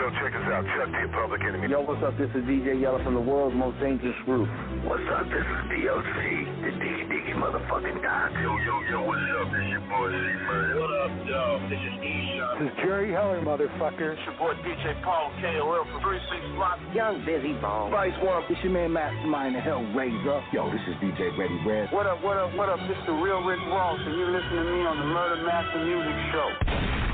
Yo, check us out. Chuck D, Public Enemy. Yo, what's up? This is DJ Yella from the world's most dangerous group. What's up? This is DOC, the Diggy Diggy motherfucking guy. Yo, yo, yo, what's up? This your boy C-Man. What up, yo? This is E-Shot. This is Jerry Heller, motherfucker. It's your boy DJ Paul KOL from 36 Block. Young Bizzy Bone. Vice One, it's your man Mastermind, the Hellraiser. Yo, this is DJ Ready Red. What up, what up, what up? This is the real Rick Ross, and you're listening to me on the Murder Master Music Show.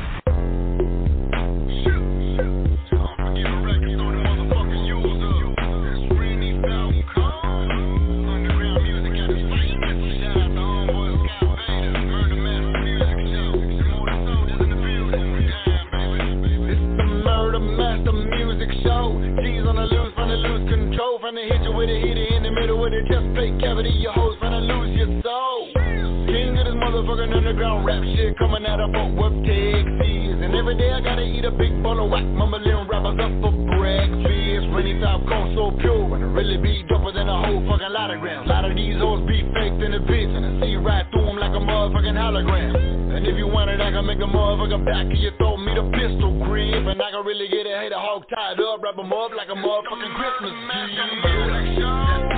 Motherfucking underground rap shit coming out of Fort Worth, Texas. And every day I gotta eat a big bowl of whack, mumbling rappers up for breakfast. Rainy top cone so pure, and it really be doper than a whole fucking lot of grams. A lot of these hoes be faked in the bitch, and I see right through them like a motherfucking hologram. And if you want it, I can make a motherfucking back of your throat, me the pistol grip. And I can really get a hater hog tied up, wrap 'em up like a motherfucking Christmas tree.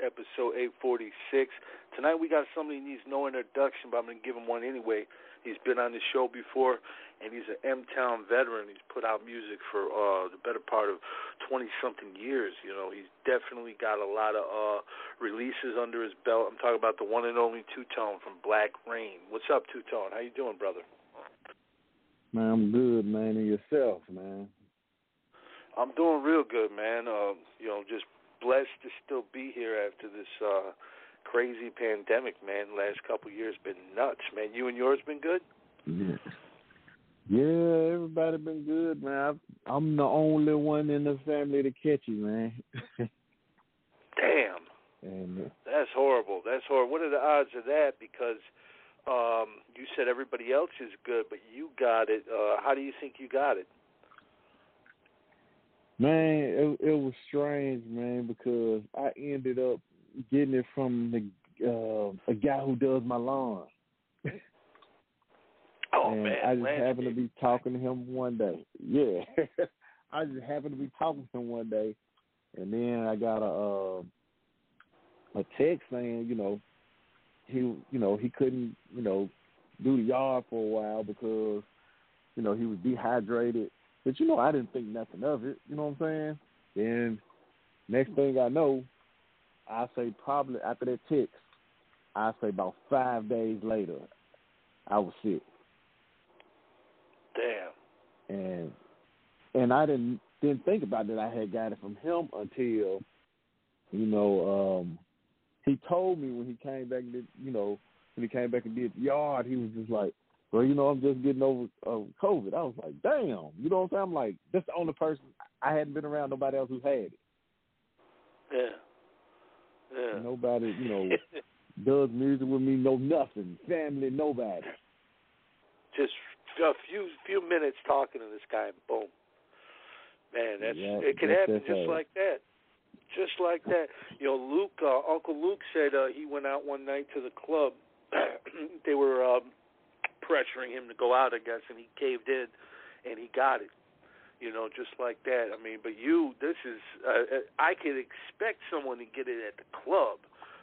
Episode 846. Tonight we got somebody who needs no introduction, but I'm going to give him one anyway. He's been on the show before, and he's an M-Town veteran. He's put out music for uh, the better part of 20-something years. You know, he's definitely got a lot of uh, releases under his belt. I'm talking about the one and only Two-Tone from Black Rain. What's up, Two-Tone? How you doing, brother? Man, I'm good, man. And yourself, man? I'm doing real good, man. Uh, you know, just blessed to still be here after this uh crazy pandemic, man. Last couple years been nuts, man. You and yours been good? Yeah. Yeah, everybody been good, man. I, I'm the only one in the family to catch it, man. Damn. And, uh, That's horrible. That's horrible. What are the odds of that? Because um you said everybody else is good, but you got it. Uh how do you think you got it? Man, it, it was strange, man, because I ended up getting it from the uh, a guy who does my lawn. oh and man, I just happened to be talking to him one day. Yeah, I just happened to be talking to him one day, and then I got a uh, a text saying, you know, he, you know, he couldn't, you know, do the yard for a while because, you know, he was dehydrated. But you know, I didn't think nothing of it. You know what I'm saying? Then next thing I know, I say probably after that text, I say about five days later, I was sick. Damn. And and I didn't didn't think about that I had got it from him until, you know, um he told me when he came back and did, you know, when he came back and did the yard, he was just like, Well, you know, I'm just getting over uh, COVID. I was like, Damn, you know what I'm saying? I'm like, that's the only person I hadn't been around nobody else who's had it. Yeah. Yeah. Nobody, you know, does music with me, no nothing. Family, nobody. Just a few few minutes talking to this guy, and boom. Man, that's Yeah, it can that's- happen just how- like that. Just like that. You know, Luke, uh, Uncle Luke said uh, he went out one night to the club. they were um, pressuring him to go out, I guess, and he caved in, and he got it. You know, just like that. I mean, but you, this is, uh, I could expect someone to get it at the club,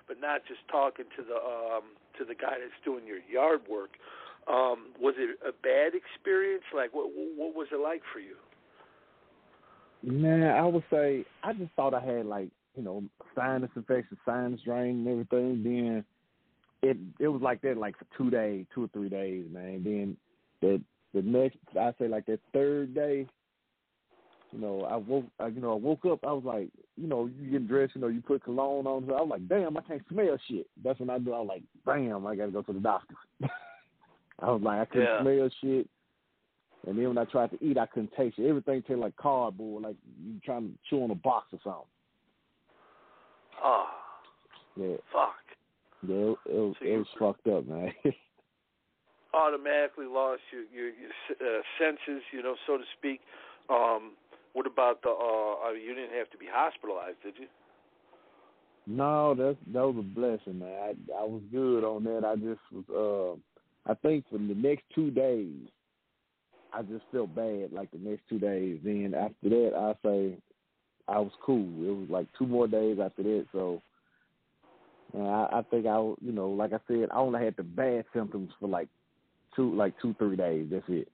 but not just talking to the um, to the guy that's doing your yard work. Um, was it a bad experience? Like, what what was it like for you? Man, I would say I just thought I had like, you know, sinus infection, sinus drain and everything. Then it it was like that like for two days, two or three days, man. Then the the next, I say like that third day, you know, I woke, I, you know, I woke up. I was like, you know, you get dressed, you know, you put cologne on. So I was like, damn, I can't smell shit. That's when I do. I was like, damn, I gotta go to the doctor. I was like, I couldn't Yeah. smell shit. And then when I tried to eat, I couldn't taste it. Everything tasted like cardboard, like you trying to chew on a box or something. Oh, Yeah, fuck. Yeah, it, it, was, So it was fucked up, man. Automatically lost your your, your uh, senses, you know, so to speak. Um, what about the? Uh, I mean, you didn't have to be hospitalized, did you? No, that that was a blessing, man. I I was good on that. I just was uh I think for the next two days I just felt bad like the next two days. Then after that I say I was cool. It was like two more days after that, so and I, I think I you know, like I said, I only had the bad symptoms for like two like two, three days. That's it.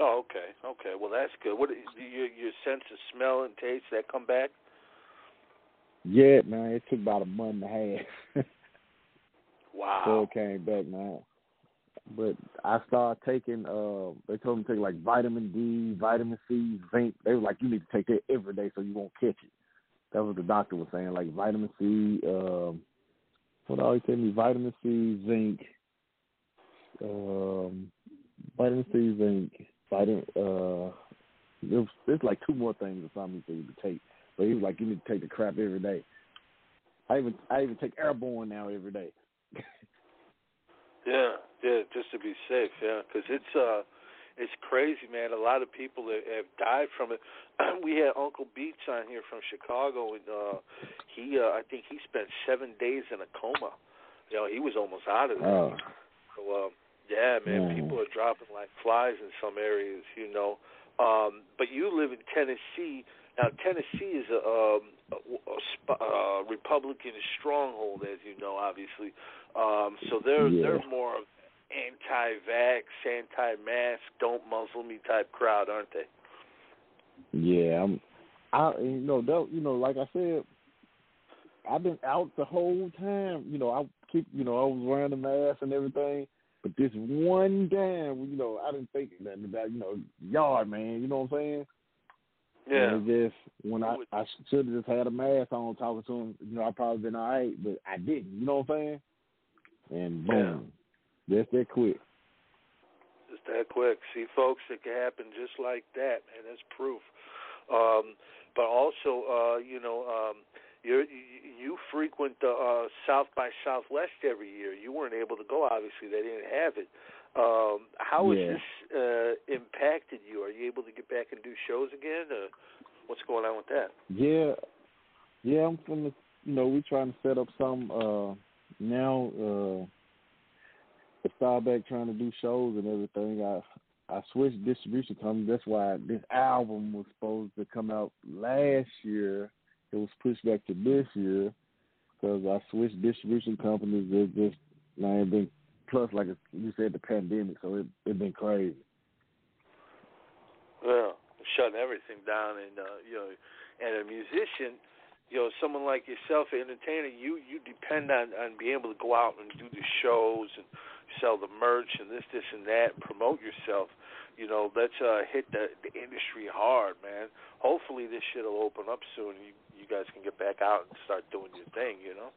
Oh, okay, okay. Well, that's good. What do your your sense of smell and taste that come back? Yeah, man, it took about a month and a half. Wow. So it came back, man. But I started taking. Uh, they told me to take like vitamin D, vitamin C, zinc. They were like, you need to take that every day so you won't catch it. That was the doctor was saying, like vitamin C. Um, what always tell me? Vitamin C, zinc. Um, vitamin C, zinc. Vitamin. Uh, there's there's like two more things or something for you to take. But he was like, you need to take the crap every day. I even I even take airborne now every day. Yeah, yeah, just to be safe, yeah, because it's uh, it's crazy, man. A lot of people that have died from it. we had Uncle Beats on here from Chicago, and uh, he, uh, I think he spent seven days in a coma. You know, he was almost out of there. Oh. So, um, yeah, man, Yeah. people are dropping like flies in some areas, you know. Um, but you live in Tennessee. Now, Tennessee is a, um, a, a sp- uh, Republican stronghold, as you know, obviously. Um, so they're Yeah. they're more of anti-vax, anti-mask, don't muzzle me type crowd, aren't they? Yeah, I'm. I you know that you know like I said, I've been out the whole time. You know I keep you know I was wearing the mask and everything, but this one damn you know I didn't think nothing about you know yard man. You know what I'm saying? Yeah. And just when I I should have just had a mask on talking to him. You know I probably been all right, but I didn't. You know what I'm saying? And boom, just that quick. Just that quick. See, folks, it can happen just like that, and that's proof. Um, but also, uh, you know, um, you're, you you frequent the uh, South by Southwest every year. You weren't able to go, obviously. They didn't have it. Um, how has this uh, impacted you? Are you able to get back and do shows again? Or what's going on with that? Yeah, yeah. I'm from the. You know, we're trying to set up some uh The Starback trying to do shows and everything. I I switched distribution company. That's why this album was supposed to come out last year. It was pushed back to this year because I switched distribution companies. It just now it been plus like you said the pandemic, so it it been crazy. Well, shutting everything down, and uh, you know, and a musician, you know, someone like yourself, an entertainer, you you depend on on being able to go out and do the shows and sell the merch and this, this, and that, promote yourself. You know, let's uh, hit the the industry hard, man. Hopefully, this shit will open up soon. You you guys can get back out and start doing your thing. You know.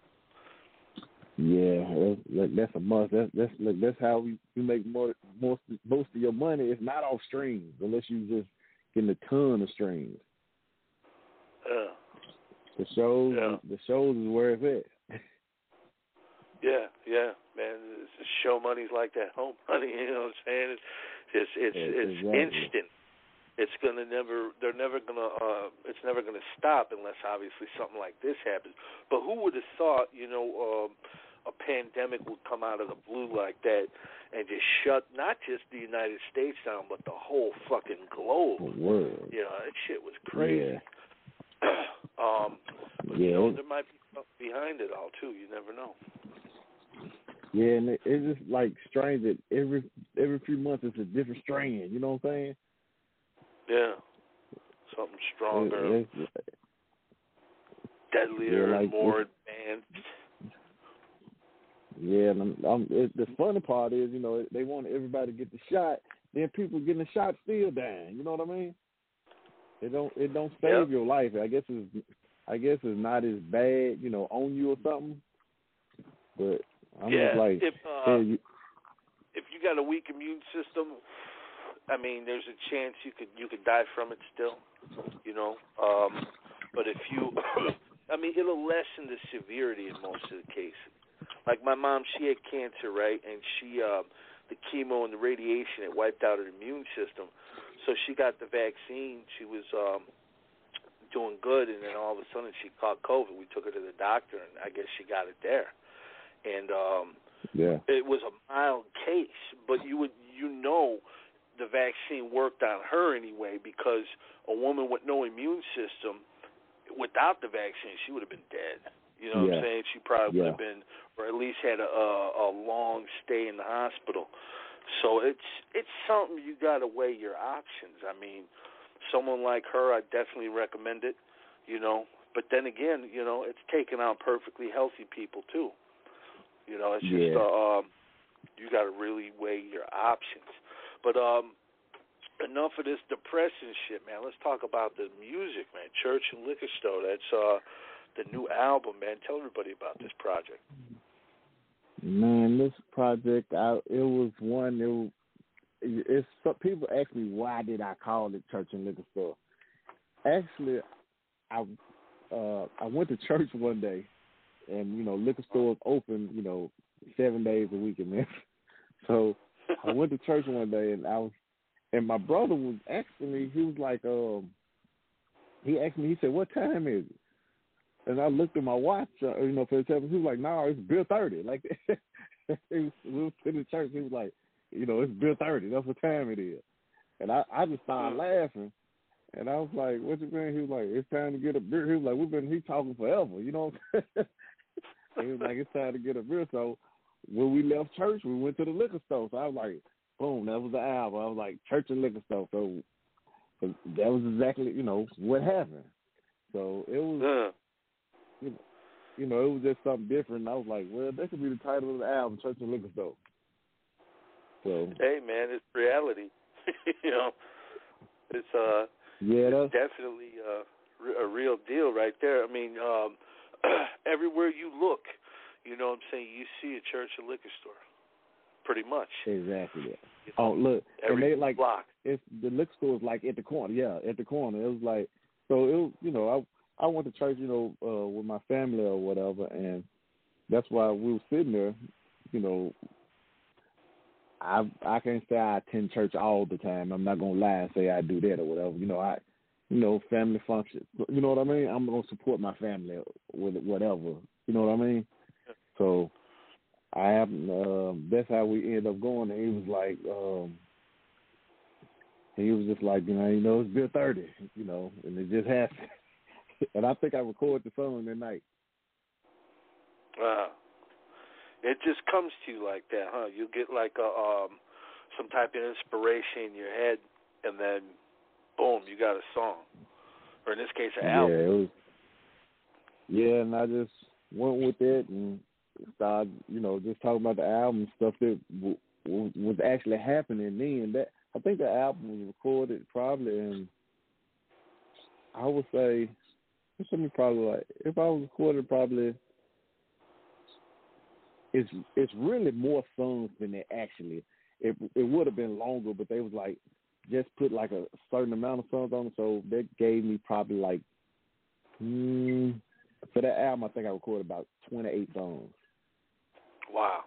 Yeah, that's, that's a must. That's that's that's how we, we make more most most of your money. It's not off streams unless you just getting a ton of streams. Yeah. The shows, Yeah. the shows is where it's at. Yeah, yeah, man. It's just show money's like that home money. You know what I'm saying? It's it's it's, Yeah, it's exactly. instant. It's gonna never. They're never gonna. uh It's never gonna stop unless obviously something like this happens. But who would have thought? You know. um a pandemic would come out of the blue like that and just shut not just the United States down, but the whole fucking globe. The world. You know, that shit was crazy. Yeah, um, but you know, there might be behind it all too. You never know. Yeah, and it, it's just like strange that every every few months it's a different strain. You know what I'm saying? Yeah, something stronger, It- it's- deadlier, yeah, like, and more advanced. Yeah, and I'm, I'm, it, the funny part is, you know, they want everybody to get the shot. Then people getting the shot still dying. You know what I mean? It don't it don't save Yep. your life. I guess it's I guess it's not as bad, you know, on you or something. But I'm yeah, just like, if uh, hey, you, if you got a weak immune system, I mean, there's a chance you could you could die from it still, you know. Um, but if you, I mean, it'll lessen the severity in most of the cases. Like my mom, she had cancer, right, and she um, the chemo and the radiation it wiped out her immune system, so she got the vaccine. She was um, doing good, and then all of a sudden she caught COVID. We took her to the doctor, and I guess she got it there, and um, yeah, it was a mild case, but you would you know the vaccine worked on her anyway because a woman with no immune system without the vaccine she would have been dead. You know what Yeah. I'm saying? She probably would Yeah. have been or at least had a, a a long stay in the hospital. So it's it's something you got to weigh your options. I mean, someone like her, I definitely recommend it. You know, but then again, you know, it's taken out perfectly healthy people too. You know, it's just Yeah. uh, um, you got to really weigh your options. But um, enough of this depressing shit, man. Let's talk about the music, man. Church and Liquor Store. That's uh, the new album, man. Tell everybody about this project. man, this project, I it was one. It was, it's some people ask me why did I call it church and liquor store. Actually, I uh I went to church one day, and you know liquor stores open, you know, seven days a week in Memphis. So I went to church one day, and I was, and my brother was asking me. He was like, um, he asked me. He said, "What time is it?" And I looked at my watch, uh, you know, for the time. He was like, "No, it's Bill 30. Like we was in the church. He was like, "You know, it's Bill 30. That's what time it is." And I, I just started laughing, and I was like, "What you mean?" He was like, "It's time to get a beer." He was like, "We've been he talking forever," you know. he was like, "It's time to get a beer." So when we left church, we went to the liquor store. So I was like, "Boom!" That was the album. I was like, "Church and liquor store." So that was exactly, you know, what happened. So it was Uh, you know, you know, it was just something different. And I was like, well, that could be the title of the album, Church and Liquor Store. So hey, man, it's reality. you know, it's uh, yeah, that's definitely uh, a real deal right there. I mean, um, everywhere you look, you know what I'm saying, you see a church and liquor store. Pretty much. exactly. You Oh, know, look, and they like block. it's the liquor store is like at the corner. Yeah, at the corner. It was like so. It was you know I I went to church you know uh, with my family or whatever, and that's why we were sitting there. You know, I I can't say I attend church all the time. I'm not gonna lie and say I do that or whatever. You know I. You know, family functions. You know what I mean? I'm gonna support my family with whatever. You know what I mean? So I have um that's how we ended up going and he was like, um he was just like, you know, you know, it's Bill thirty, you know, and it just happened. and I think I recorded the song that night. Wow. It just comes to you like that, huh? You get like a um some type of inspiration in your head and then boom, you got a song. Or in this case an yeah, album. it was Yeah, and I just went with it and started, you know, just talking about the album stuff that w- w- was actually happening then. That I think the album was recorded probably in I would say it's something probably like if I was recorded probably it's it's really more songs than it actually it it would have been longer but they was like just put like a certain amount of songs on so that gave me probably like mm, for that album I think I recorded about twenty eight songs Wow.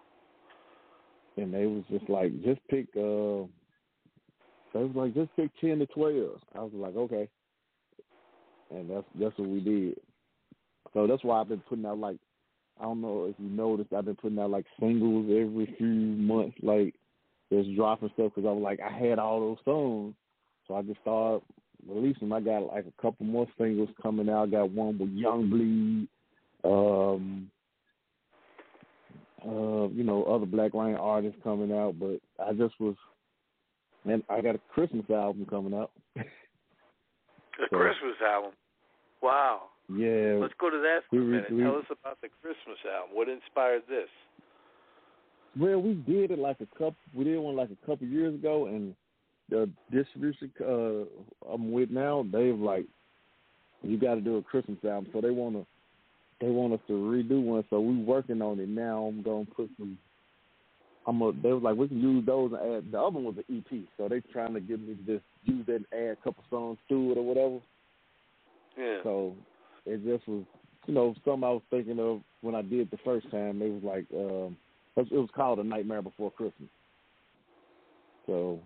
and they was just like just pick uh they was like just pick ten to twelve. I was like, okay. And that's that's what we did. So that's why I've been putting out like I don't know if you noticed I've been putting out like singles every few months, like just dropping stuff because I was like I had all those songs, so I just started releasing. them. I got like a couple more singles coming out. I got one with Young Bleed, um, uh, you know, other Black Rain artists coming out, but I just was, and I got a Christmas album coming out. A So- Christmas album. Wow. Yeah, Let's go to that for we a minute. we- Tell us about the Christmas album. What inspired this? Well, we did it like a couple. We did one like a couple years ago, and the distribution uh, I'm with now, they've like, you got to do a Christmas album, so they want to, they want us to redo one. So we're working on it now. I'm gonna put some. I'm a, they was like we can use those and add. The other one was an EP, so they trying to get me to just use that and add a couple songs to it or whatever. Yeah. So it just was, you know, something I was thinking of when I did the first time. It was like, um, it was called A Nightmare Before Christmas. So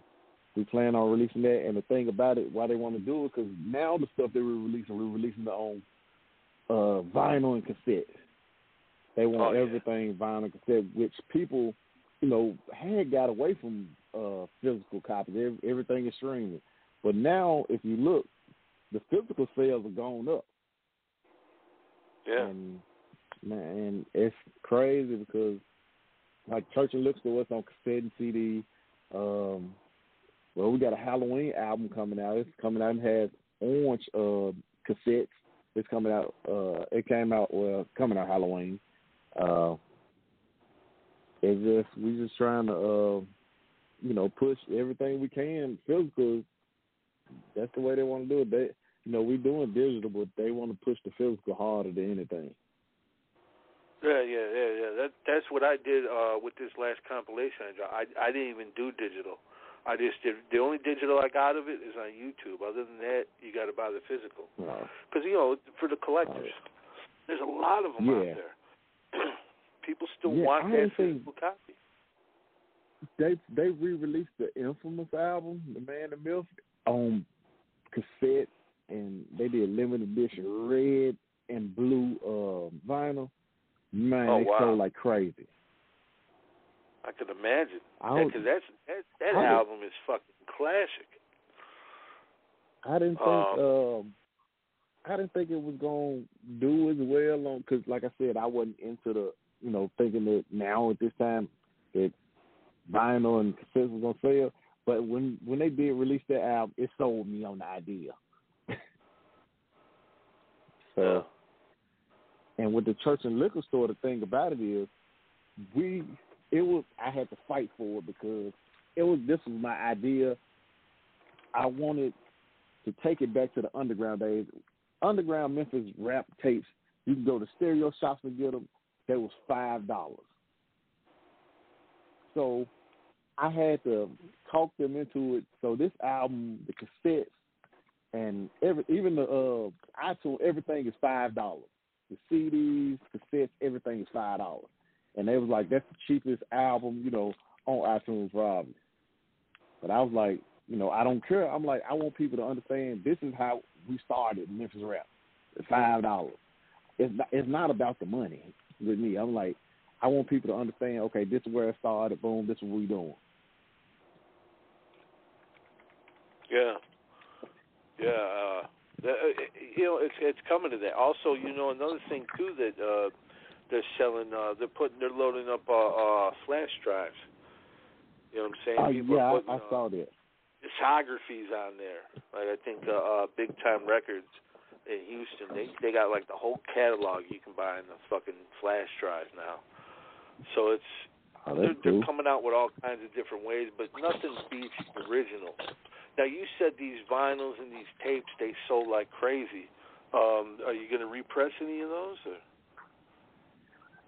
we plan on releasing that. And the thing about it, why they want to do it, because now the stuff they we're releasing, we're releasing it own uh, vinyl and cassette. They want Oh, yeah. everything vinyl and cassette, which people, you know, had got away from uh, physical copies. Ev- Everything is streaming. But now, if you look, the physical sales have gone up. Yeah. And man, it's crazy because like Church and Liquor Store, it's on cassette and CD. Um, well, we got a Halloween album coming out. It's coming out and has orange uh, cassettes. It's coming out. Uh, it came out well, coming out Halloween. Uh, it's just we just trying to, uh, you know, push everything we can physical. That's the way they want to do it. They, you know, we doing digital, but they want to push the physical harder than anything. Yeah, yeah, yeah, yeah. That that's what I did uh with this last compilation I. I didn't even do digital. I just did the only digital I got of it is on YouTube. Other than that, you got to buy the physical. Because you know, for the collectors, there's a lot of them out there. People still Yeah, want that physical copy. they they re-released the Infamous album, The Man the Myth, on cassette, and they did limited edition red and blue uh, vinyl. Man, Oh, they wow. sold like crazy. I could imagine. Because that's that that I album is fucking classic. I didn't think Um, um, I didn't think it was gonna do as well on because, like I said, I wasn't into the you know thinking that now at this time that vinyl and cassette was gonna sell. But when when they did release that album, it sold me on the idea. so, and with the church and liquor store, the thing about it is, we it was I had to fight for it because it was this was my idea. I wanted to take it back to the underground days. Underground Memphis rap tapes, you can go to stereo shops and get them. They was five dollars. So I had to talk them into it. So this album, the cassettes, and every even the uh, iTunes, everything is five dollars. The CDs, cassettes, everything is five dollars. And they was like, that's the cheapest album, you know, on iTunes probably. But I was like, you know, I don't care. I'm like, I want people to understand this is how we started Memphis rap. Five dollars. It's not, it's not about the money with me. I'm like, I want people to understand. Okay, this is where it started. Boom, this is what we doing. Yeah, yeah. Uh, the, uh, you know, it's it's coming to that. Also, you know, another thing too that uh, they're selling. Uh, they're putting. They're loading up uh, uh, flash drives. You know what I'm saying? People yeah, are I, putting, I uh, saw that. discographies on there. Like I think uh, uh, Big Time Records in Houston, they they got like the whole catalog you can buy in the fucking flash drive now. So it's Oh, they're, they're coming out with all kinds of different ways, but nothing beats the original. Now you said these vinyls and these tapes they sold like crazy. Um, are you going to repress any of those?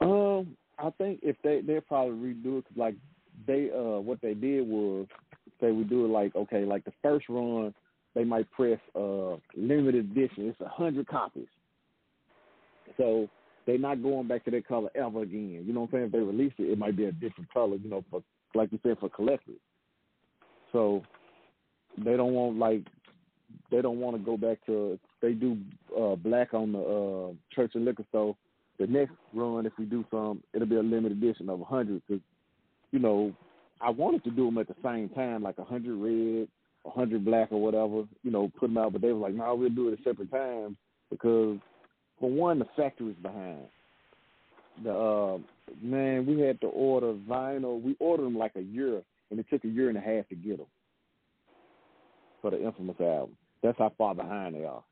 Or? Um, I think if they they'll probably redo it 'cause like they uh what they did was they would do it like okay like the first run they might press uh limited edition it's a hundred copies so they're not going back to that color ever again you know what I'm saying if they release it it might be a different color you know for like you said for collectors so they don't want like they don't want to go back to they do uh black on the uh church and liquor store the next run, if we do some, it'll be a limited edition of a 100 because, you know, I wanted to do them at the same time, like a 100 red, a 100 black or whatever, you know, put them out. But they were like, no, we'll do it at separate times because, for one, the factory's behind. The uh, Man, we had to order vinyl. We ordered them like a year, and it took a year and a half to get them for the Infamous album. That's how far behind they are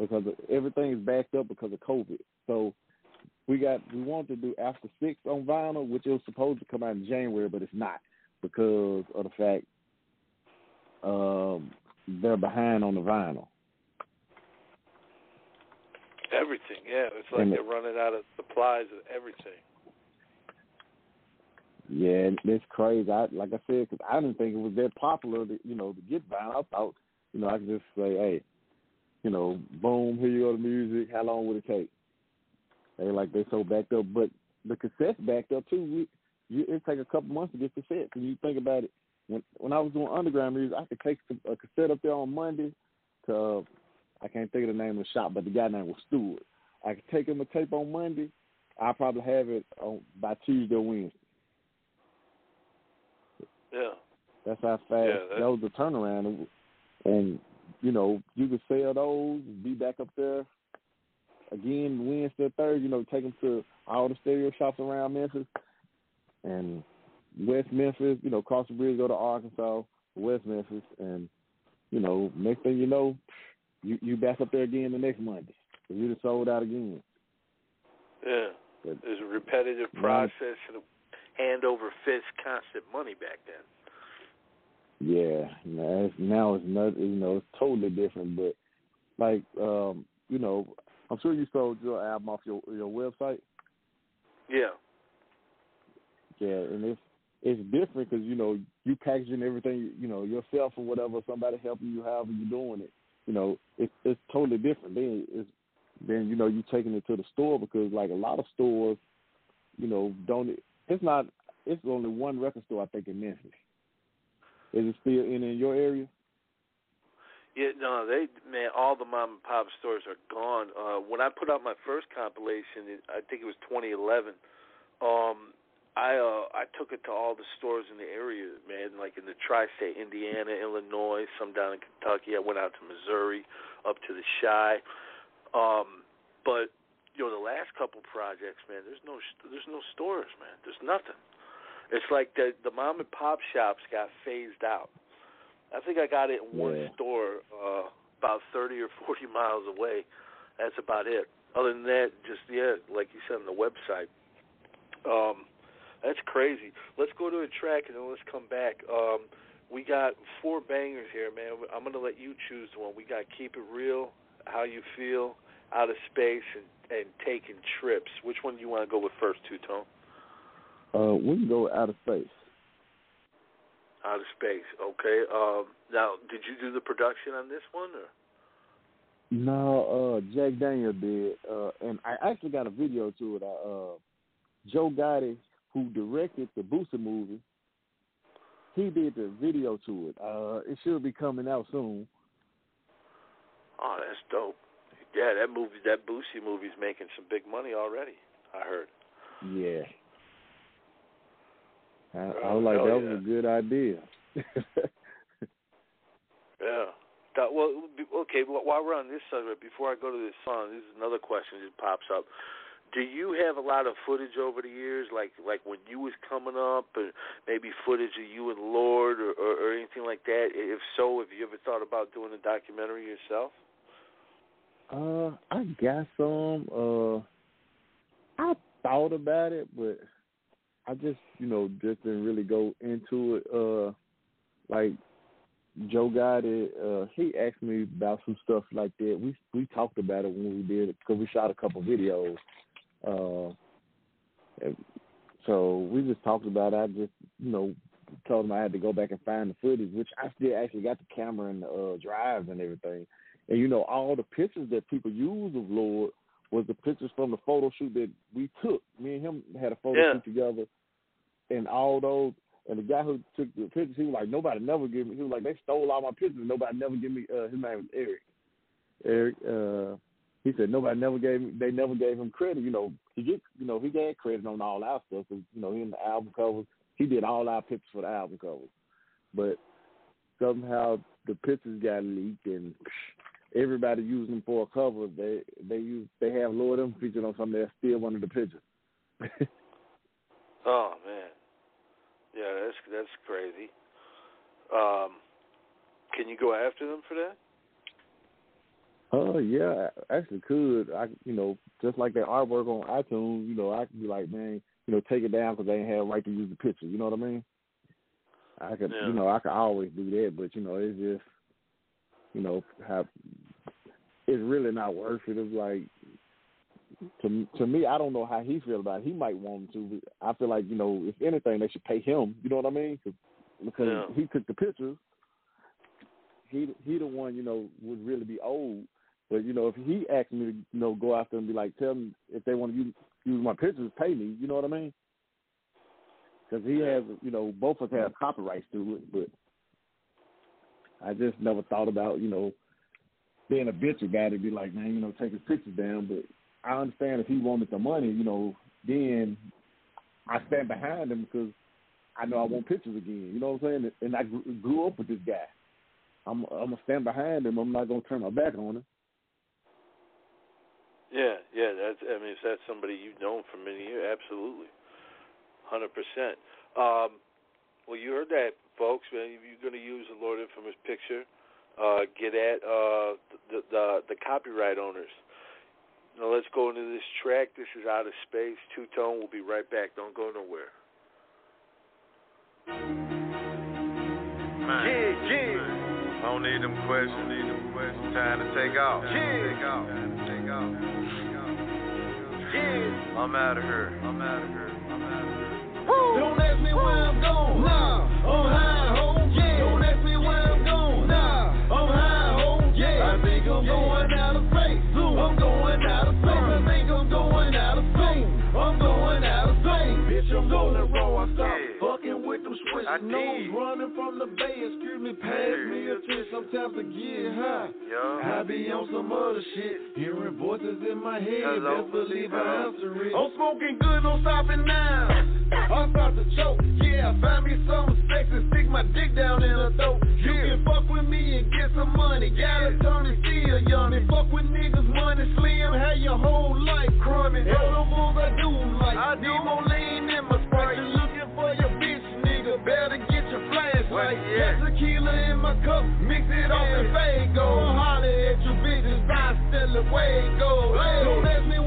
because everything is backed up because of COVID. So we got we wanted to do After Six on vinyl, which it was supposed to come out in January, but it's not because of the fact um, they're behind on the vinyl. Everything, yeah. It's like And- they're running out of supplies of everything. Yeah, it's crazy. I like I said, because I didn't think it was that popular, to, you know, to get vinyl. I thought, you know, I could just say, hey, you know, boom, here you go, the music. How long would it take? They like they so backed up, but the cassettes backed up too. We, you, it take a couple months to get cassettes. And you think about it, when when I was doing underground music, I could take a cassette up there on Monday to I can't think of the name of the shop, but the guy name was Stewart. I could take him a tape on Monday. I probably have it on by Tuesday or Wednesday. Yeah. That's how fast Yeah, that's- that was the turnaround, and, and you know you could sell those, be back up there again Wednesday, Thursday. You know, take them to all the stereo shops around Memphis and West Memphis. You know, cross the bridge, go to Arkansas, West Memphis, and you know, next thing you know, you you back up there again the next Monday. You just sold out again. Yeah. But- There's a repetitive process and hand over fist constant money back then. Yeah, now it's, now it's not, you know, it's totally different. But like, um, you know, I'm sure you sold your album off your your website. Yeah. Yeah, and it's it's different because you know you packaging everything, you know, yourself or whatever. Somebody helping you, however you're doing it. You know, it's it's totally different. Then it's then you know you taking it to the store because like a lot of stores, you know, don't. It's not. It's only one record store I think in Memphis. Is it still in in your area? Yeah, no, they man, all the mom and pop stores are gone. Uh when I put out my first compilation, I think it was 2011. Um I uh I took it to all the stores in the area, man, like in the tri-state, Indiana, Illinois, some down in Kentucky. I went out to Missouri, up to the Chi. Um but you know, the last couple projects, man, there's no there's no stores, man. There's nothing. It's like the the mom and pop shops got phased out. I think I got it in one Yeah. store uh about 30 or 40 miles away. That's about it. Other than that, just yeah, like you said on the website. Um that's crazy. Let's go to a track and then let's come back. Um we got four bangers here, man. I'm going to let you choose the one. We got Keep It Real, How You Feel, Out of Space and and Taking Trips. Which one do you want to go with first, Two Tone? Uh, we can go out of space. Out of space. Okay. Um, now, did you do the production on this one? Or? No, uh, Jack Daniel did, uh, and I actually got a video to it. I, uh, Joe Gotti, who directed the Boosie movie, he did the video to it. Uh, it should be coming out soon. Oh, that's dope. Yeah, that movie, that Boosie movie's making some big money already. I heard. Yeah. I, I Oh, was like, hell that yeah. was a good idea. Yeah. That, well, okay. Well, while we're on this subject, before I go to this song, this is another question that pops up. Do you have a lot of footage over the years, like like when you was coming up, or maybe footage of you and Lord, or, or, or anything like that? If so, have you ever thought about doing a documentary yourself? Uh, I got some. Uh, I thought about it, but I just, you know, just didn't really go into it. Uh, like Joe Gotti. Uh, he asked me about some stuff like that. We we talked about it when we did it because we shot a couple videos. Uh, so we just talked about it. I just, you know, told him I had to go back and find the footage, which I still actually got the camera and the uh, drives and everything. And you know, all the pictures that people use of Lord was the pictures from the photo shoot that we took. Me and him had a photo Yeah. shoot together, and all those. And the guy who took the pictures, he was like, nobody never gave me. He was like, they stole all my pictures. Nobody never give me. Uh, his name was Eric. Eric. Uh, he said nobody never gave me. They never gave him credit. You know, he get. You know, he got credit on all our stuff. Cause, you know, he in the album covers. He did all our pictures for the album covers, but somehow the pictures got leaked and everybody using them for a cover. They they use they have Lord them featured on something that's still one of the pictures. Oh man, yeah, that's that's crazy. Um, can you go after them for that? Oh uh, yeah, I actually could. I you know just like that artwork on iTunes. You know I could be like, man, you know, take it down because they ain't have right to use the picture. You know what I mean? I could, Yeah. you know, I could always do that, but you know, it's just, you know, have it's really not worth it. It's like to to me, I don't know how he feel about it. He might want to. But I feel like you know, if anything, they should pay him. You know what I mean? 'Cause- because Yeah. he took the pictures. He he the one you know would really be old. But you know, if he asked me to you know go there and be like, tell them if they want to use use my pictures, pay me. You know what I mean? Because he has you know both of us have copyrights to it, but I just never thought about you know being a bitch guy to be like, man, you know, take his pictures down. But I understand if he wanted the money, you know, then I stand behind him because I know I want pictures again. You know what I'm saying? And I grew, up with this guy. I'm I'm gonna stand behind him. I'm not gonna turn my back on him. Yeah, yeah. That's. I mean, if that's somebody you've known for many years, absolutely, hundred percent. Um, well, you heard that, folks. Man, you're to use the Lord Infamous picture, uh, get at uh, the, the the copyright owners. Now let's go into this track. This is out of space. Two tone. We'll be right back. Don't go nowhere. Man. Yeah, yeah. I don't need them questions. Need them questions. Time to take off. Yeah. Take off. Time to take off. Yeah. I'm out of here. I'm out of here. I'm out of here. Don't ask me where I'm going. Nah, I'm I nose did. running from the bay. Excuse me, pass me a fish. Sometimes I get high. Yeah. I be on some other shit, hearing voices in my head. Hello. Best believe I Hello. answer it. I'm smoking good, no stopping now. I'm about to choke. Yeah, find me something sexy, stick my dick down in her throat. You can fuck with me and get some money. Got a Tony still young. And fuck with niggas, money slim, have your whole life crummy. All the moves I do like. I do. Need more lean in my sprite. Better get your flashlight. Where she Got tequila in my cup, mix it off and fade go. Holler at your bitches, I still away go. Hey. Don't ask me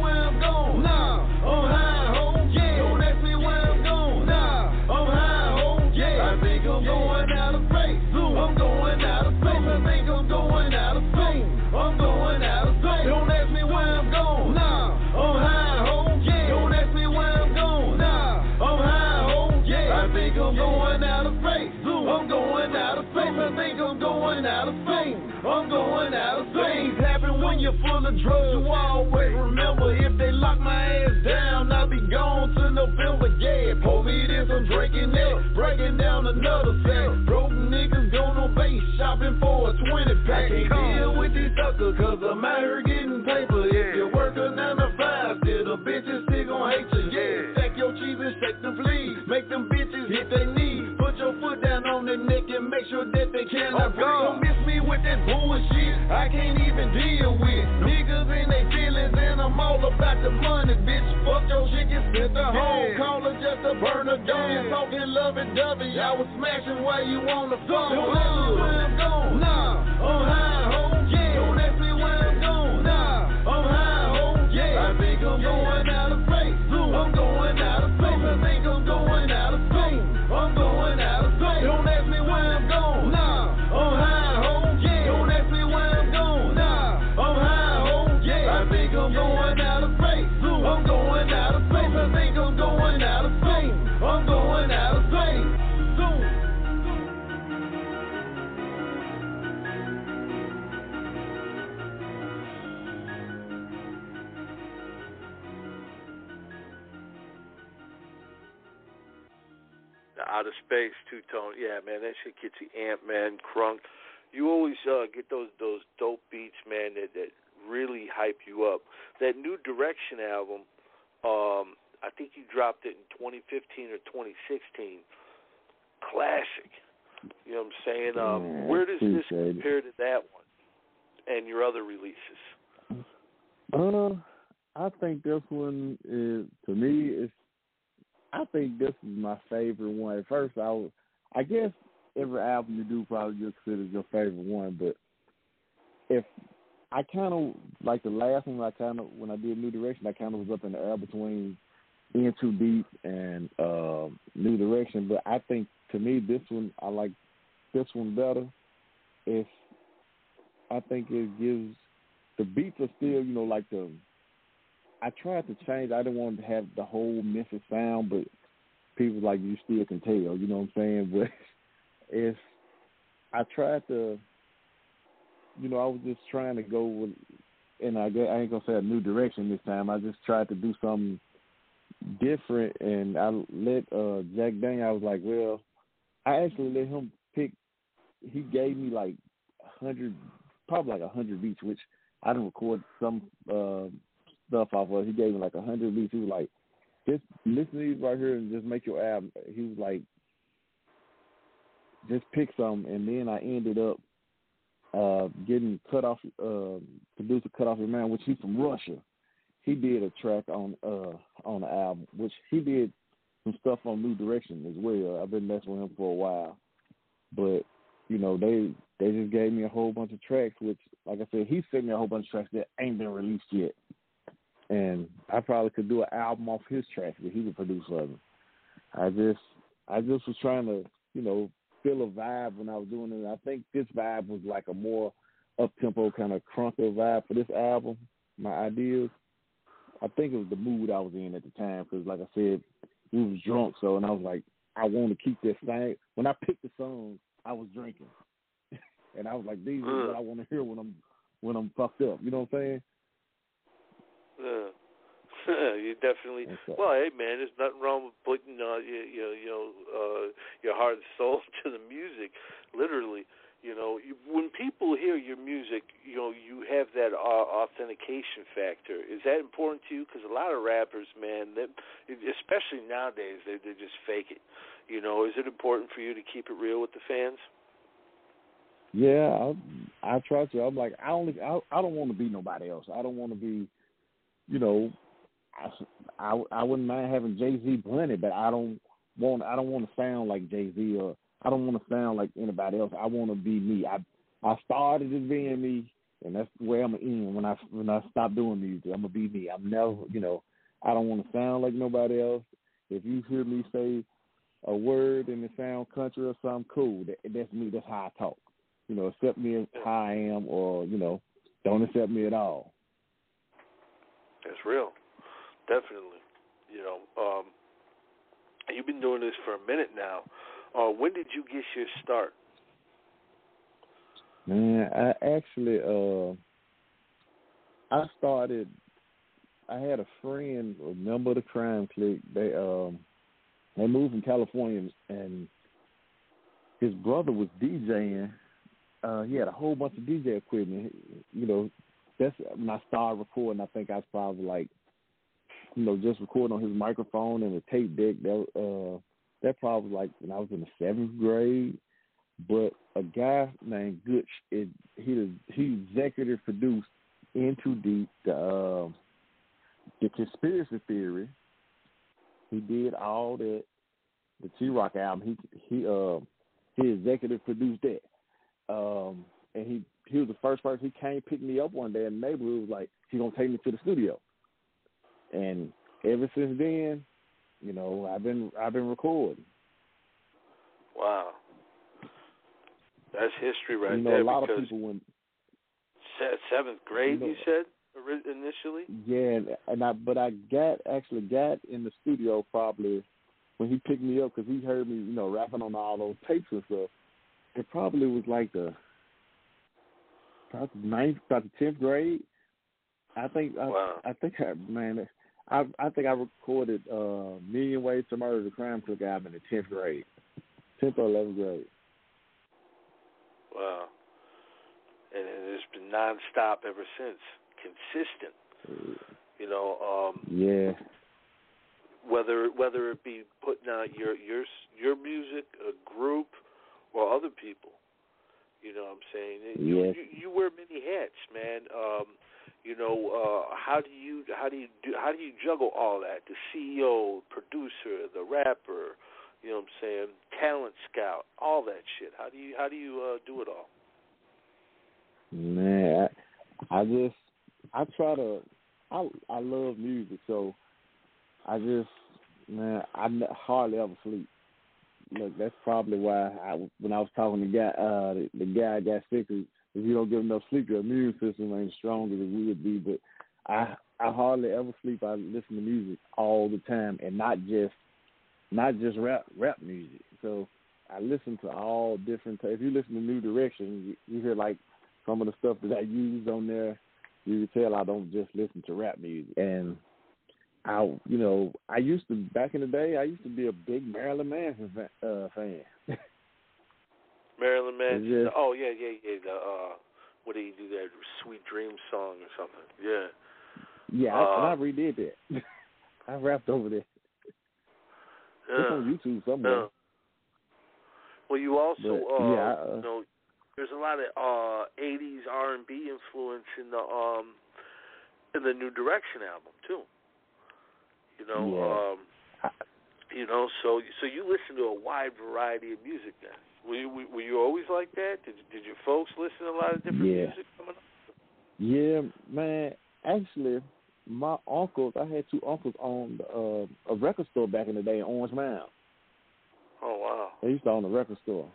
full of drugs. You always remember if they lock my ass down, I'll be gone to November. Yeah, pour me this, I'm drinking that. Breaking down another set. Broke niggas going on base shopping for a 20 pack. Can't deal with these suckers, cause I'm out here getting paper. If you work a 9 to 5, still the bitches still gon' hate you. Yeah, stack your cheese and shake them fleas. Make them bitches hit their knees. Put your foot down on bullshit. I can't even deal with niggas and they feelings, and I'm all about the money, bitch. Fuck your chicken, sent her home. Call her just to burn her gun. Talking lovey dovey, I was smashing while you on the phone. Don't ask me where I'm going. Nah, I'm high home. Yeah. Don't ask me where I'm going. Nah, I'm high home. Yeah. I think I'm going out of space. I'm going out of space. I think I'm going out of space. I'm going out of space. Don't outer space two tone. Yeah, man, that shit gets you amped, man. Crunk. You always uh, get those those dope beats, man, that that really hype you up. That new Direction album, um, I think you dropped it in 2015 or 2016. Classic. You know what I'm saying? Um, Yeah, where does this compare to that one and your other releases? Uh, I think this one is to me is. I think this is my favorite one. At first, I was, I guess every album you do probably just considered your favorite one, but if I kind of like the last one. I kind of when I did New Direction, I kind of was up in the air between In Too Deep and uh, New Direction. But I think to me, this one I like this one better. If I think it gives the beats are still, you know, like the. I tried to change. I didn't want to have the whole Memphis sound, but people like you still can tell. You know what I'm saying? But it's I tried to you know, I was just trying to go with, and I, I ain't gonna say a new direction this time. I just tried to do something different, and I let uh Jack Dang. I was like, well, I actually let him pick. He gave me like hundred, probably like a hundred beats, which I didn't record some uh stuff off of. He gave me like a hundred beats. He was like, just listen to these right here and just make your album. He was like, just pick some, and then I ended up uh, getting cut off, uh, producer cut off your man, which he's from Russia. He did a track on uh on the album, which he did some stuff on New Direction as well. I've been messing with him for a while, but you know they they just gave me a whole bunch of tracks, which like I said, he sent me a whole bunch of tracks that ain't been released yet, and I probably could do an album off his tracks if he would produce of it. I just I just was trying to you know feel a vibe when I was doing it. I think this vibe was like a more up tempo kind of crunker vibe for this album. My ideas. I think it was the mood I was in at the time because, like I said, we was drunk. So, and I was like, I want to keep this thing. When I picked the songs, I was drinking, and I was like, these are what mm. I want to hear when I'm when I'm fucked up. You know what I'm saying? Yeah. you definitely well, hey man, there's nothing wrong with putting uh, you, you know, you know, uh, your heart and soul to the music. Literally, you know, you, when people hear your music, you know, you have that uh, authentication factor. Is that important to you? Because a lot of rappers, man, that especially nowadays, they they just fake it. You know, is it important for you to keep it real with the fans? Yeah, I, I try to. I'm like, I only, I, I don't want to be nobody else. I don't want to be, you know, I, I, I wouldn't mind having Jay Z blended, but I don't want I don't want to sound like Jay Z or I don't want to sound like anybody else. I want to be me. I I started as being me, and that's where I'm gonna end when I when I stop doing music. I'm gonna be me. I'm never, you know, I don't want to sound like nobody else. If you hear me say a word and it sound country or something, cool. That, that's me. That's how I talk. You know, accept me as how I am, or you know, don't accept me at all. That's real definitely. You know, um, you've been doing this for a minute now. Uh, when did you get your start? Man, I actually uh I started I had a friend, a member of the crime clique, they um they moved from California and his brother was DJing. Uh he had a whole bunch of DJ equipment. You know, that's when I started recording I think I was probably like you know, just recording on his microphone and a tape deck. That uh, that probably like when I was in the seventh grade. But a guy named Gooch, it, he he executive produced Into Deep, the uh, the conspiracy theory. He did all that. The T Rock album. He he uh he executive produced that. Um, and he he was the first person. He came pick me up one day in the neighborhood. Was like he gonna take me to the studio. And ever since then, you know, I've been I've been recording. Wow, that's history right you know, there. A lot of people when seventh grade, you, know, you said initially. Yeah, and I but I got actually got in the studio probably when he picked me up because he heard me, you know, rapping on all those tapes and stuff. It probably was like the probably ninth, about the tenth grade. I think. Wow. I, I think I man. I I think I recorded uh Million Ways to Murder the Crime Clique album in the tenth grade, tenth or eleventh grade. Wow. And it's been nonstop ever since, consistent. You know. um Yeah. Whether whether it be putting out your your your music, a group, or other people. You know what I'm saying? You, yes. you, you wear many hats, man. Um, you know, uh, how do you how do you do how do you juggle all that? The CEO, producer, the rapper, you know what I'm saying, talent scout, all that shit. How do you how do you uh, do it all? Man, I just I try to I I love music, so I just man I n- hardly ever sleep. Look, that's probably why I when I was talking to guy uh the, the guy got sick. If you don't get enough sleep, your immune system ain't strong as it would be. But I I hardly ever sleep. I listen to music all the time, and not just not just rap rap music. So I listen to all different. If you listen to New Direction, you, you hear like some of the stuff that I use on there. You can tell I don't just listen to rap music. And I, you know, I used to back in the day. I used to be a big Marilyn Manson fa- uh, fan. Marilyn Manson. Just- oh yeah, yeah, yeah. The uh, what did he do? That Sweet Dream song or something? Yeah. yeah, Uh, I, I redid that. I rapped over there. Yeah. It's on YouTube somewhere. Yeah. Well, you also, But, uh, yeah, uh, you know, there's a lot of uh '80s R&B influence in the um in the New Direction album too. You know, Yeah. um, you know, so so you listen to a wide variety of music then. Were you were you always like that? Did did your folks listen to a lot of different Yeah. music coming up? Yeah, man. Actually, my uncles. I had two uncles owned uh, a record store back in the day in Orange Mound. Oh wow. They used to own a record store,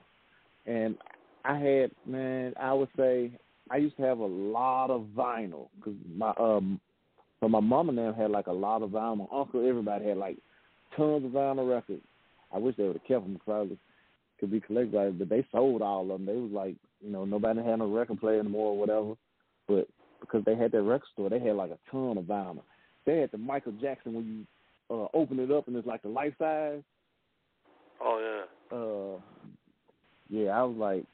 and I had man. I would say I used to have a lot of vinyl because my um, so my mom and them had like a lot of vinyl. My uncle, everybody had like tons of vinyl records. I wish they would have kept them. Probably could be collected, by, but they sold all of them. They was like, you know, nobody had no record player anymore or whatever. But because they had that record store, they had like a ton of vinyl. They had the Michael Jackson when you uh, open it up and it's like the life size. Oh yeah. Uh, yeah, I was like,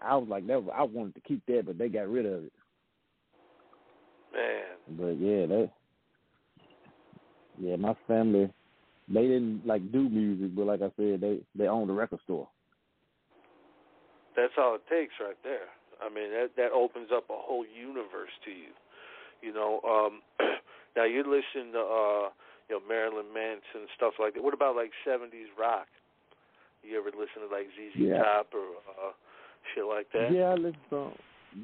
I was like that. Was, I wanted to keep that, but they got rid of it. Man. But yeah, they, yeah, my family, they didn't like do music, but like I said, they they owned a record store. That's all it takes right there. I mean, that that opens up a whole universe to you. You know, um now you listen to uh, you know, Marilyn Manson stuff like that. What about like 70s rock? You ever listen to like ZZ Yeah. Top or uh shit like that? Yeah, I listen to some.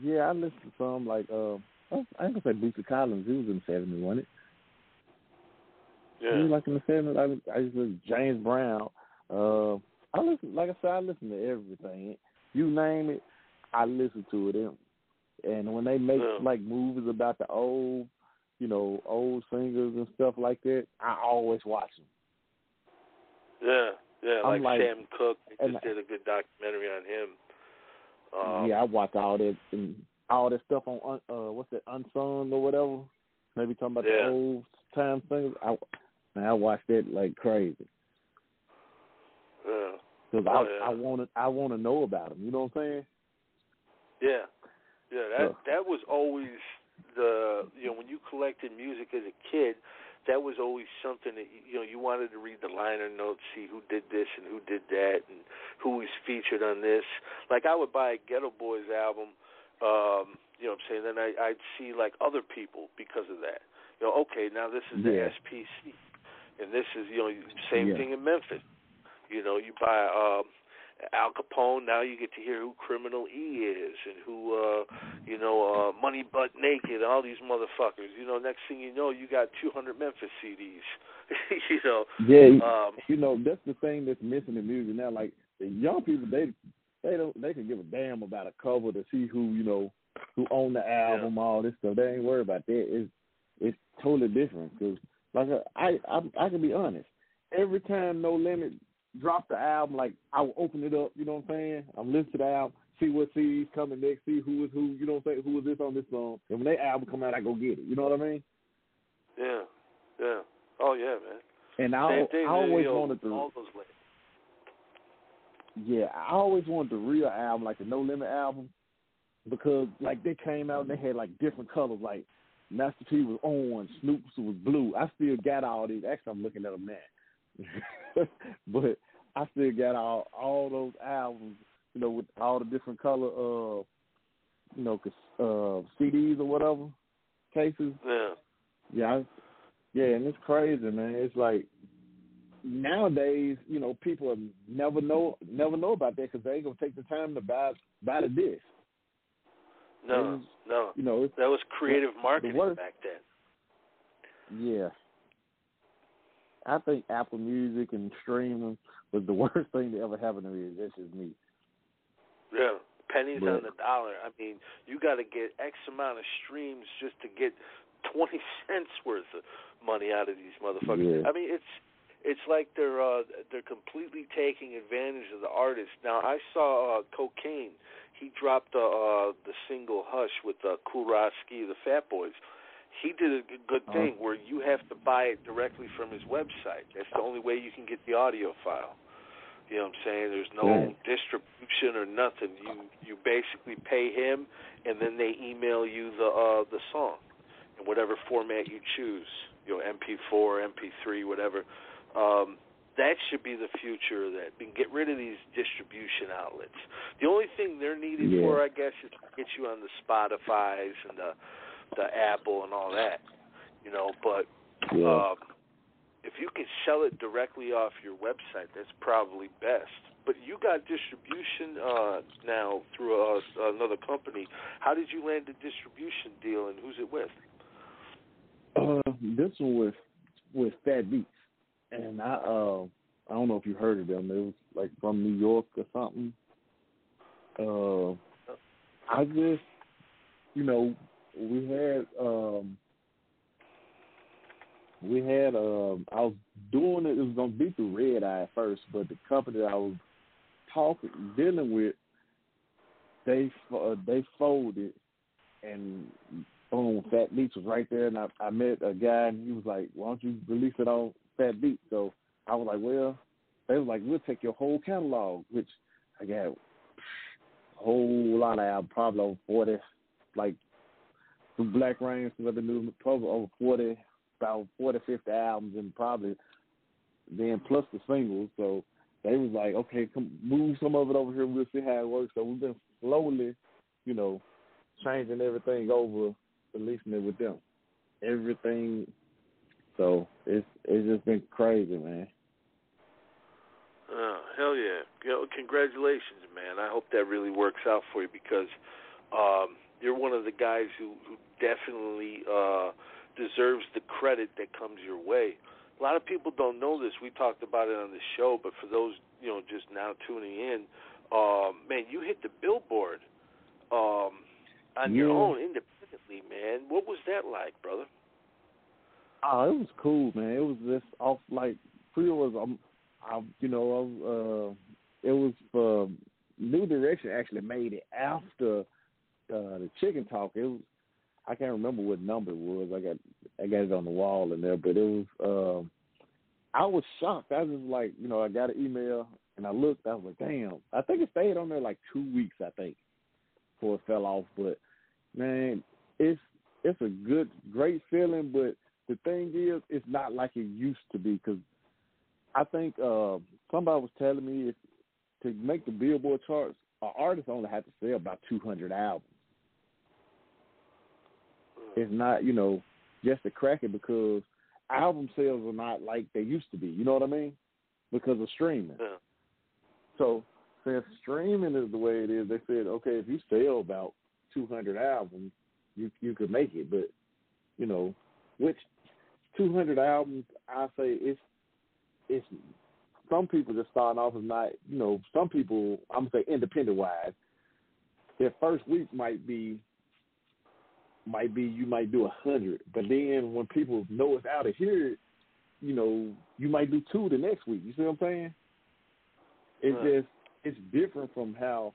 Yeah, I listen to some like uh, I ain't gonna say Bootsy Collins. He was in the seventies, wasn't it? Yeah. He was like in the seventies. I, I used to listen to James Brown. Uh, I listen, like I said, I listen to everything. You name it, I listen to it. And, and when they make Yeah. like movies about the old, you know, old singers and stuff like that, I always watch them. Yeah. Yeah, like, like- Sam Cooke. They just did a good documentary on him. Um, yeah, I watch all that and all that stuff on uh, what's that Unsung or whatever. Maybe talking about Yeah. the old time singers. I man, I watch that like crazy yeah. because Oh, I yeah. I want to I want to know about them. You know what I'm saying? Yeah, yeah. That Yeah. that was always the you know when you collected music as a kid, that was always something that you know you wanted to read the liner notes, see who did this and who did that, and who was featured on this. Like I would buy a Geto Boys album, um, you know what I'm saying. Then I, I'd see like other people because of that. You know, okay, now this is the SPC, and this is you know same Yeah. thing in Memphis. You know, you buy um, Al Capone. Now you get to hear who Criminal E is and who, uh, you know, uh, Money Butt Naked. All these motherfuckers. You know, next thing you know, you got 200 Memphis CDs. you know. Yeah, Um, you know that's the thing that's missing in music now. Like the young people, they they don't they can give a damn about a cover to see who you know who own the album, all this stuff. They ain't worried about that. It's it's totally different because like I I I can be honest. Every time No Limit drop the album, like I will open it up. You know what I'm saying? I'm listening to the album, see what CDs coming next, see who is who. You know what I'm saying? Who is this on this song? And when they album come out, I go get it. You know what I mean? yeah. Yeah. Oh yeah, man. And I. I always wanted to. all those labels. Yeah, I always wanted the real album, like the No Limit album, because like they came out and they had like different colors. Like Master P was orange, Snoop's was blue. I still got all these. Actually, I'm looking at them now, but I still got all all those albums, you know, with all the different color, uh, you know, uh, CDs or whatever cases. Yeah. Yeah, I, yeah, and it's crazy, man. It's like nowadays, you know, people never know never know about that because they ain't gonna take the time to buy buy the disc. No, was, no. You know, that was creative marketing back then. Yeah. I think Apple Music and streaming was the worst thing to ever happen to me. That's just me. Yeah, pennies But- on the dollar. I mean, you got to get X amount of streams just to get twenty cents worth of money out of these motherfuckers. Yeah. I mean, it's it's like they're uh, they're completely taking advantage of the artist. Now, I saw uh, Cocaine. He dropped uh, uh, the single "Hush" with uh, Roski, the Fat Boys. He did a good Uh-huh. thing where you have to buy it directly from his website. That's the only way you can get the audio file. You know what I'm saying? There's no Right. distribution or nothing. You you basically pay him, and then they email you the uh, the song in whatever format you choose. You know, MP4, MP3, whatever. Um, that should be the future. of That and get rid of these distribution outlets. The only thing they're needed Yeah. for, I guess, is to get you on the Spotify's and the the Apple and all that. You know, but Yeah. um, if you can sell it directly off your website, that's probably best. But you got distribution uh, now through uh, another company. How did you land the distribution deal, and who's it with? Uh, this one was with Fat Beats, and I uh I don't know if you heard of them. It was like from New York or something. Uh, I just you know we had um we had um I was doing it. It was gonna be through Red Eye first, but the company I was talking dealing with they uh, they folded and boom, Fat Beats was right there, and I, I met a guy, and he was like, "Why don't you release it on Fat beat. So I was like, "Well," they was like, "We'll take your whole catalog," which I got a whole lot of albums, probably over forty, like through Black Rain, some other new, probably over forty, about 40, 50 albums, and probably then plus the singles. So they was like, "Okay, come move some of it over here, we'll see how it works." So we've been slowly, you know, changing everything over, releasing it with them. Everything. So it's it's just been crazy, man. Oh, hell yeah. You know, congratulations, man. I hope that really works out for you because um, you're one of the guys who, who definitely uh, deserves the credit that comes your way. A lot of people don't know this. We talked about it on the show, but for those, you know, just now tuning in, um, man, you hit the billboard um, on your own independently, man. What was that like, brother? Oh, it was cool, man. It was just off like pre-orders. I'm, I, you know, uh, it was uh, New Direction actually made it after uh, the Chicken Talk. It was I can't remember what number it was. I got I got it on the wall in there, but it was. Um, I was shocked. I was like, you know, I got an email and I looked. I was like, damn. I think it stayed on there like two weeks. I think before it fell off. But man, it's it's a good, great feeling. But the thing is, it's not like it used to be because I think uh, somebody was telling me if to make the Billboard charts, an artist only had to sell about two hundred albums. It's not, you know, just to crack it because album sales are not like they used to be. You know what I mean? Because of streaming. Yeah. So since streaming is the way it is, they said, okay, if you sell about two hundred albums, you you could make it. But you know, which two hundred albums, I say it's it's some people just starting off as not, you know, some people I'm gonna say independent wise, their first week might be might be you might do a hundred, but then when people know it's out of here, you know, you might do two the next week. You see what I'm saying? It's Right. just it's different from how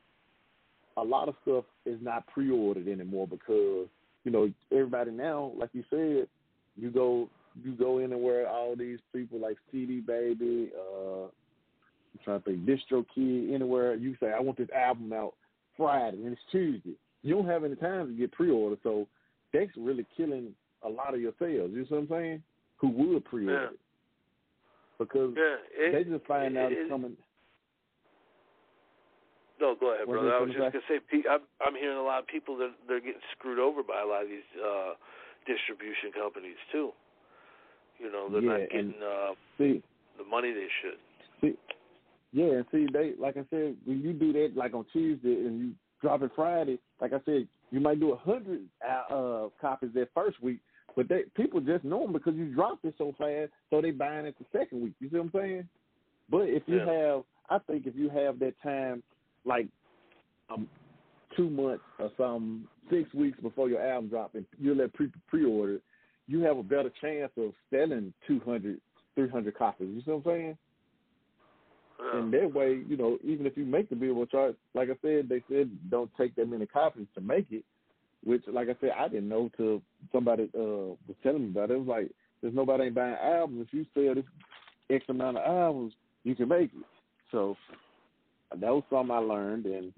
a lot of stuff is not pre-ordered anymore because you know everybody now, like you said, you go you go anywhere, all these people like CD Baby, uh, I'm trying to think, DistroKid, anywhere you say I want this album out Friday and it's Tuesday. You don't have any time to get pre-order, so that's really killing a lot of your sales. You know what I'm saying? Who would pre-order Yeah. because Yeah, it, they just find out it- it's coming. No, go ahead, brother. I was just gonna say, I'm I'm hearing a lot of people that they're getting screwed over by a lot of these uh distribution companies too. You know, they're Yeah, not getting uh See, the money they should. See, yeah, and see, they like I said, when you do that, like on Tuesday, and you drop it Friday, like I said, you might do a hundred uh, copies that first week, but they people just know them because you dropped it so fast, so they buying it the second week. You see what I'm saying? But if you Yeah. have, I think if you have that time, like um, two months or some six weeks before your album drop, and you let pre pre order, you have a better chance of selling 200, 300 copies. You see what I'm saying? Yeah. And that way, you know, even if you make the Billboard chart, like I said, they said don't take that many copies to make it. Which, like I said, I didn't know till somebody uh was telling me about it. It was like, there's nobody ain't buying albums. If you sell this X amount of albums, you can make it. So that was something I learned. And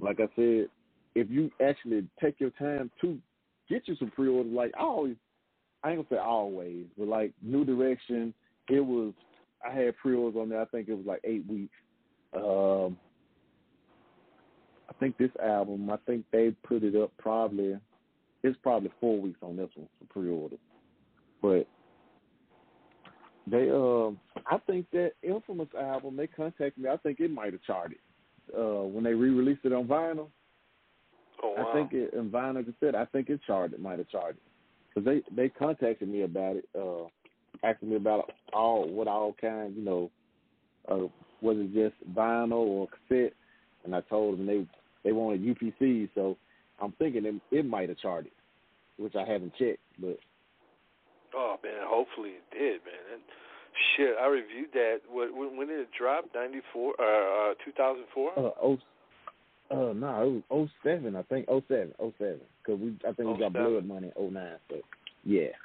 like I said, if you actually take your time to get you some pre-orders, like I always, I ain't gonna say always, but like New Direction, it was I had pre-orders on there. I think it was like eight weeks. Um, I think this album, I think they put it up probably. It's probably four weeks on this one for pre-order, but they, um, I think that Infamous album, they contacted me. I think it might have charted uh, when they re-released it on vinyl. Oh wow. I think it in vinyl cassette. I think it charted, might have charted, because they they contacted me about it, uh, asking me about all what all kinds, you know, uh, was it just vinyl or cassette? And I told them they they wanted UPC, so I'm thinking it, it might have charted, which I haven't checked, but Oh man, hopefully it did, man. And shit, I reviewed that. What when, when did it drop? Ninety four, uh, uh, two thousand four. uh, oh, uh, no, it was 07, I think 07, 07, because we I think we got 07. Blood Money in 09, so yeah.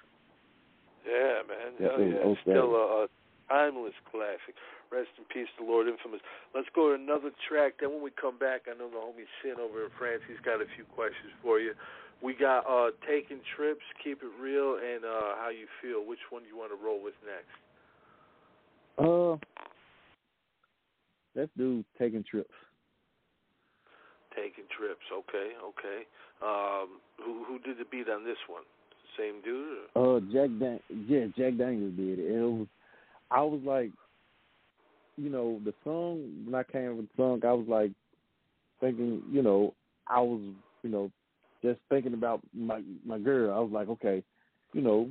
Yeah, man. Yeah, Hell it yeah. was It's Still a, a timeless classic. Rest in peace, the Lord Infamous. Let's go to another track. Then when we come back, I know the homie Sin over in France. He's got a few questions for you. We got uh taking trips, keep it real, and uh how you feel. Which one do you want to roll with next? Uh, let's do taking trips. Taking trips. Okay, okay. Um, who who did the beat on this one? Same dude? Or? Uh, Jack Dan, yeah, Jack Daniels did it. It was, I was like, you know, the song when I came with the song, I was like thinking, you know, I was, you know, just thinking about my my girl. I was like, okay, you know,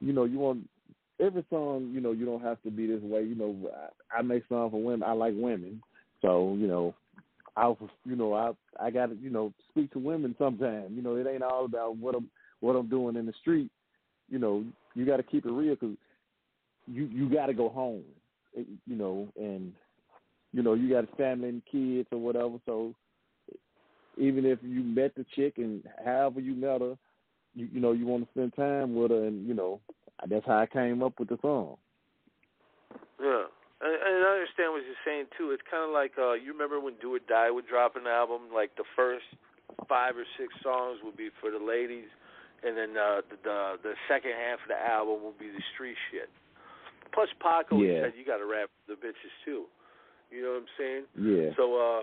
you know, you want every song, you know, you don't have to be this way. You know, I, I make songs for women. I like women, so you know, I you know, I I got to, you know, speak to women sometimes. You know, it ain't all about what I'm what I'm doing in the street. You know, you got to keep it real because you you got to go home. Eh, you know, and you know you got a family and kids or whatever. So even if you met the chick and however you met her, you you know you want to spend time with her, and you know that's how I came up with the song. Yeah. And, and I understand what you're saying too. It's kind of like uh, you remember when Do or Die would drop an album, like the first five or six songs would be for the ladies, and then uh, the, the the second half of the album will be the street shit. Plus, Paco Yeah. said you got to rap the bitches too. You know what I'm saying? Yeah. So uh,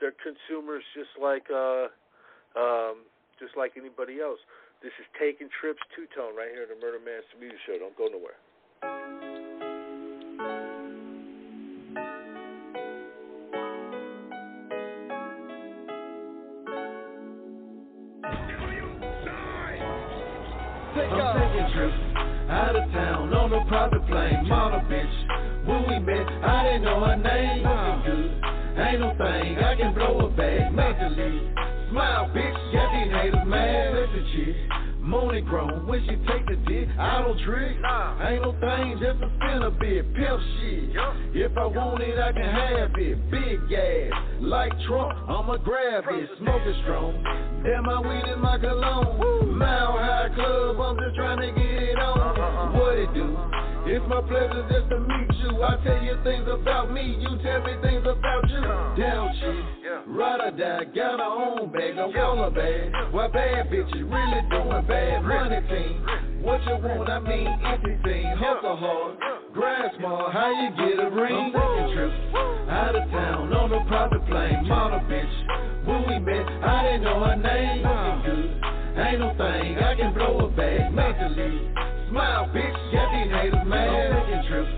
they're consumers just like uh, um, just like anybody else. This is taking trips two tone right here on the Murder Master Music Show. Don't go nowhere. Trips out of town on a private plane. Model bitch, when we met, I didn't know her name. Looking good, ain't no thing. I can blow a bag, mentally. Smile, bitch, got these haters mad. Listen, chick, moaning grown when she take the dick. I don't trick, ain't no thing, just a spin a bit. Pimp shit. If I want it, I can have it. Big gas, like Trump, I'ma grab it. Smoking strong. Damn, my weed is my cologne. Mile High Club, I'm just trying to get it on. Uh-huh. What it do? It's my pleasure just to meet you. I tell you things about me, you tell me things about you. Down chick, ride or die, got her own bag, don't call her bad. Why bad bitches really doing bad money team? What you want? I mean anything. Hustle hard, grind small. How you get a ring? I'm taking trips out of town on a private plane. Model bitch, when we met, I didn't know her name. Looking good, ain't no thing. I can blow a bag mentally. Smile, bitch, got these haters mad. I'm taking trips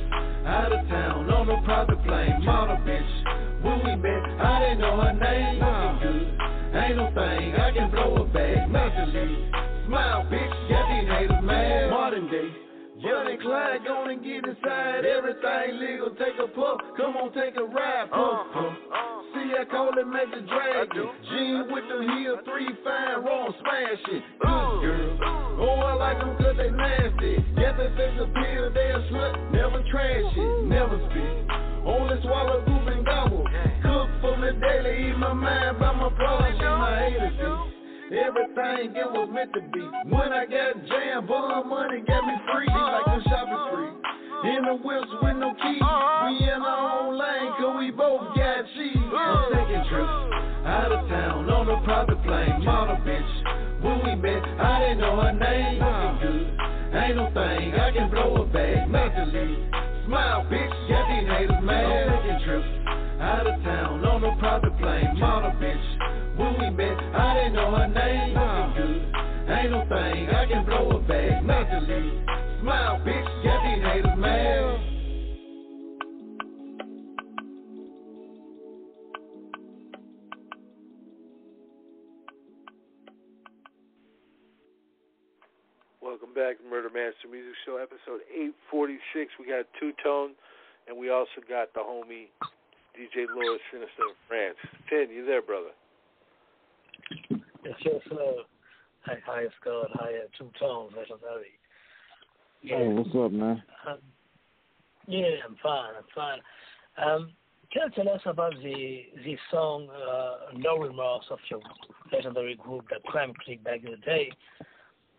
out of town on a private plane. Model bitch, when we met, I didn't know her name. Looking good, ain't no thing. I can blow her back mentally. Smile, bitch, yeah, these haters mad. Modern day. Johnny Clyde, go and get inside. Everything legal, take a puff. Come on, take a ride. Puff, uh, puff. Uh, uh. See, I call it Magic Dragon. Gene with the heel, three fine, wrong smashing. Good girl, Oh, I like them cause they nasty. Yes, they fix a pill, they a slut. Never trash it, never spit. Only swallow, goop, and gobble. Cook for me daily, eat my mind by my problems and my haters. Everything it was meant to be. When I got jammed, bun money got me free like the shopping spree. In the whips with no keys. We in our own lane, cause we both got cheese. I'm taking trips out of town on a private plane. Model bitch, when we met, I didn't know her name. Looking good, ain't no thing. I can blow a bag, lead. Smile, bitch, got these haters mad. I'm taking trips out of town on a private plane. Model bitch, when we met, I didn't know her name. Looking good, ain't no thing. I can blow a bag, lead. Smile, bitch, got these haters mad. Welcome back to Murder Master Music Show, episode 846. We got Two Tone, and we also got the homie DJ Lewis Sinister in France. Finn, you there, brother? Yes, yes, sir. Hi, hi, Scott. Hi, uh, Two Tones, legendary. Hey, what's up, man? Um, yeah, I'm fine. I'm fine. Um, can you tell us about the the song uh, "No Remorse" of your legendary group, the Crime Clique, back in the day?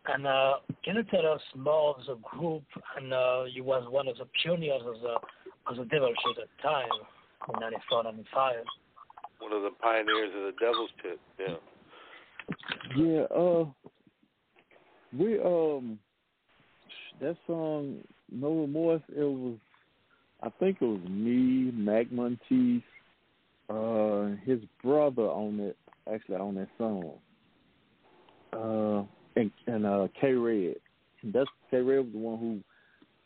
And uh, can you tell us more of the group? And uh, you was one of the pioneers of the of the Devil Shit at the time in '94, '95. One of the pioneers of the Devil's Pit. Yeah. Yeah, uh, we um, that song "No Remorse." It was, I think it was me, Mac Monteith, uh, his brother on it, actually on that song, uh, and and uh, K Red. That's K Red was the one who,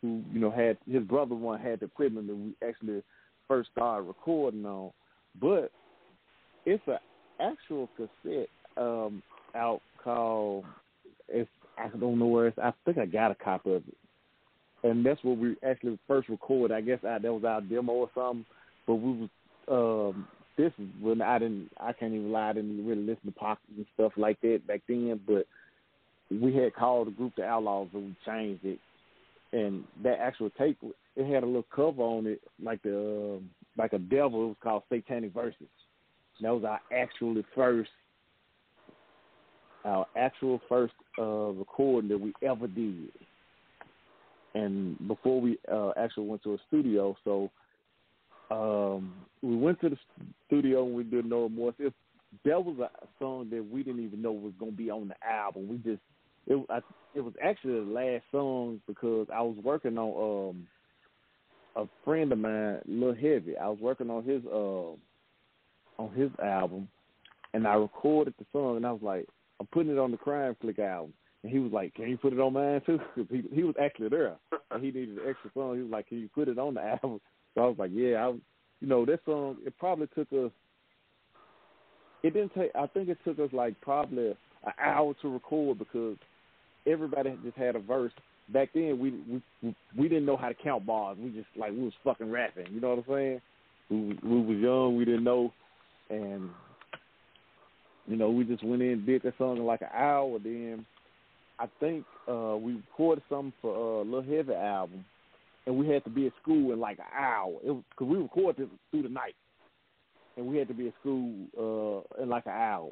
who you know had his brother one had the equipment that we actually first started recording on, but it's an actual cassette um out called it's I don't know where it's I think I got a copy of it. And that's what we actually first recorded. I guess I, that was our demo or something. But we was um this is when I didn't I can't even lie, I didn't really listen to pop and stuff like that back then, but we had called the group the Outlaws and we changed it. And that actual tape it had a little cover on it like the um like a devil, it was called Satanic Verses. And That was our actually first our actual first uh, recording that we ever did. And before we uh, actually went to a studio, so um, we went to the studio and we did No Remorse. If that was a song that we didn't even know was going to be on the album. We just it I, it was actually the last song because I was working on um a friend of mine, Lil Heavy. I was working on his uh on his album, and I recorded the song, and I was like, I'm putting it on the Crime Clique album. And he was like, "Can you put it on mine too?" 'Cause he he was actually there, and he needed an extra song. He was like, "Can you put it on the album?" So I was like, "Yeah." I, you know, that song. It probably took us. It didn't take. I think it took us like probably an hour to record because everybody just had a verse. Back then, we we we didn't know how to count bars. We just like we was fucking rapping. You know what I'm saying? We we was young. We didn't know, and you know, we just went in, did that song in like an hour. Then I think uh we recorded something for uh Lil Heavy album, and we had to be at school in like an hour. It was because we recorded it through the night, and we had to be at school uh in like an hour.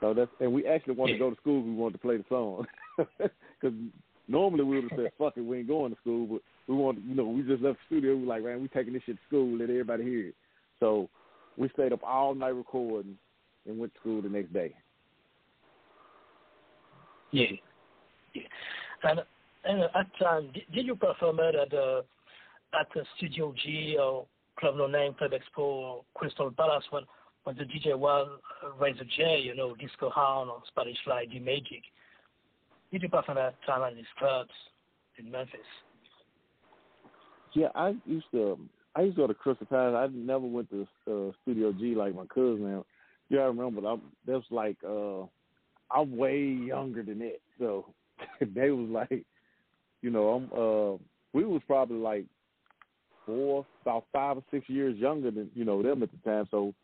So that's and we actually wanted to go to school. We wanted to play the song because normally we would have said, "Fuck it, we ain't going to school." But we wanted, you know, we just left the studio. We were like, "Man, we taking this shit to school. Let everybody hear it." So we stayed up all night recording and went to school the next day. Yeah. yeah. And and at time, did, did you perform it at uh, at the Studio G or Club No Name, Club Expo, or Crystal Palace when when the DJ was uh, Razor J, you know, Disco Hound or Spanish Fly, D Magic? Did you perform at time at these clubs in Memphis? Yeah, I used to. I used to go to Crystal Palace. I never went to uh, Studio G like my cousin. Yeah, I remember. That was like uh, I'm way younger than that. So they was like, you know, I'm uh we was probably like four, about five or six years younger than, you know, them at the time. So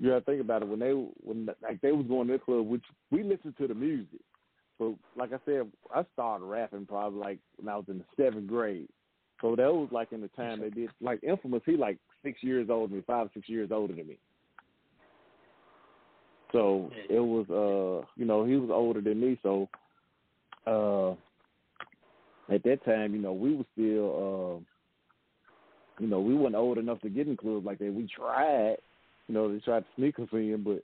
you gotta think about it when they when like they was going to the club, which we listened to the music. So like I said, I started rapping probably like when I was in the seventh grade. So that was like in the time they did like Infamous. He like six years older than me, five or six years older than me. So it was uh you know he was older than me. So uh at that time you know we were still uh you know we weren't old enough to get in clubs like that. We tried, you know, they tried to sneak us in, but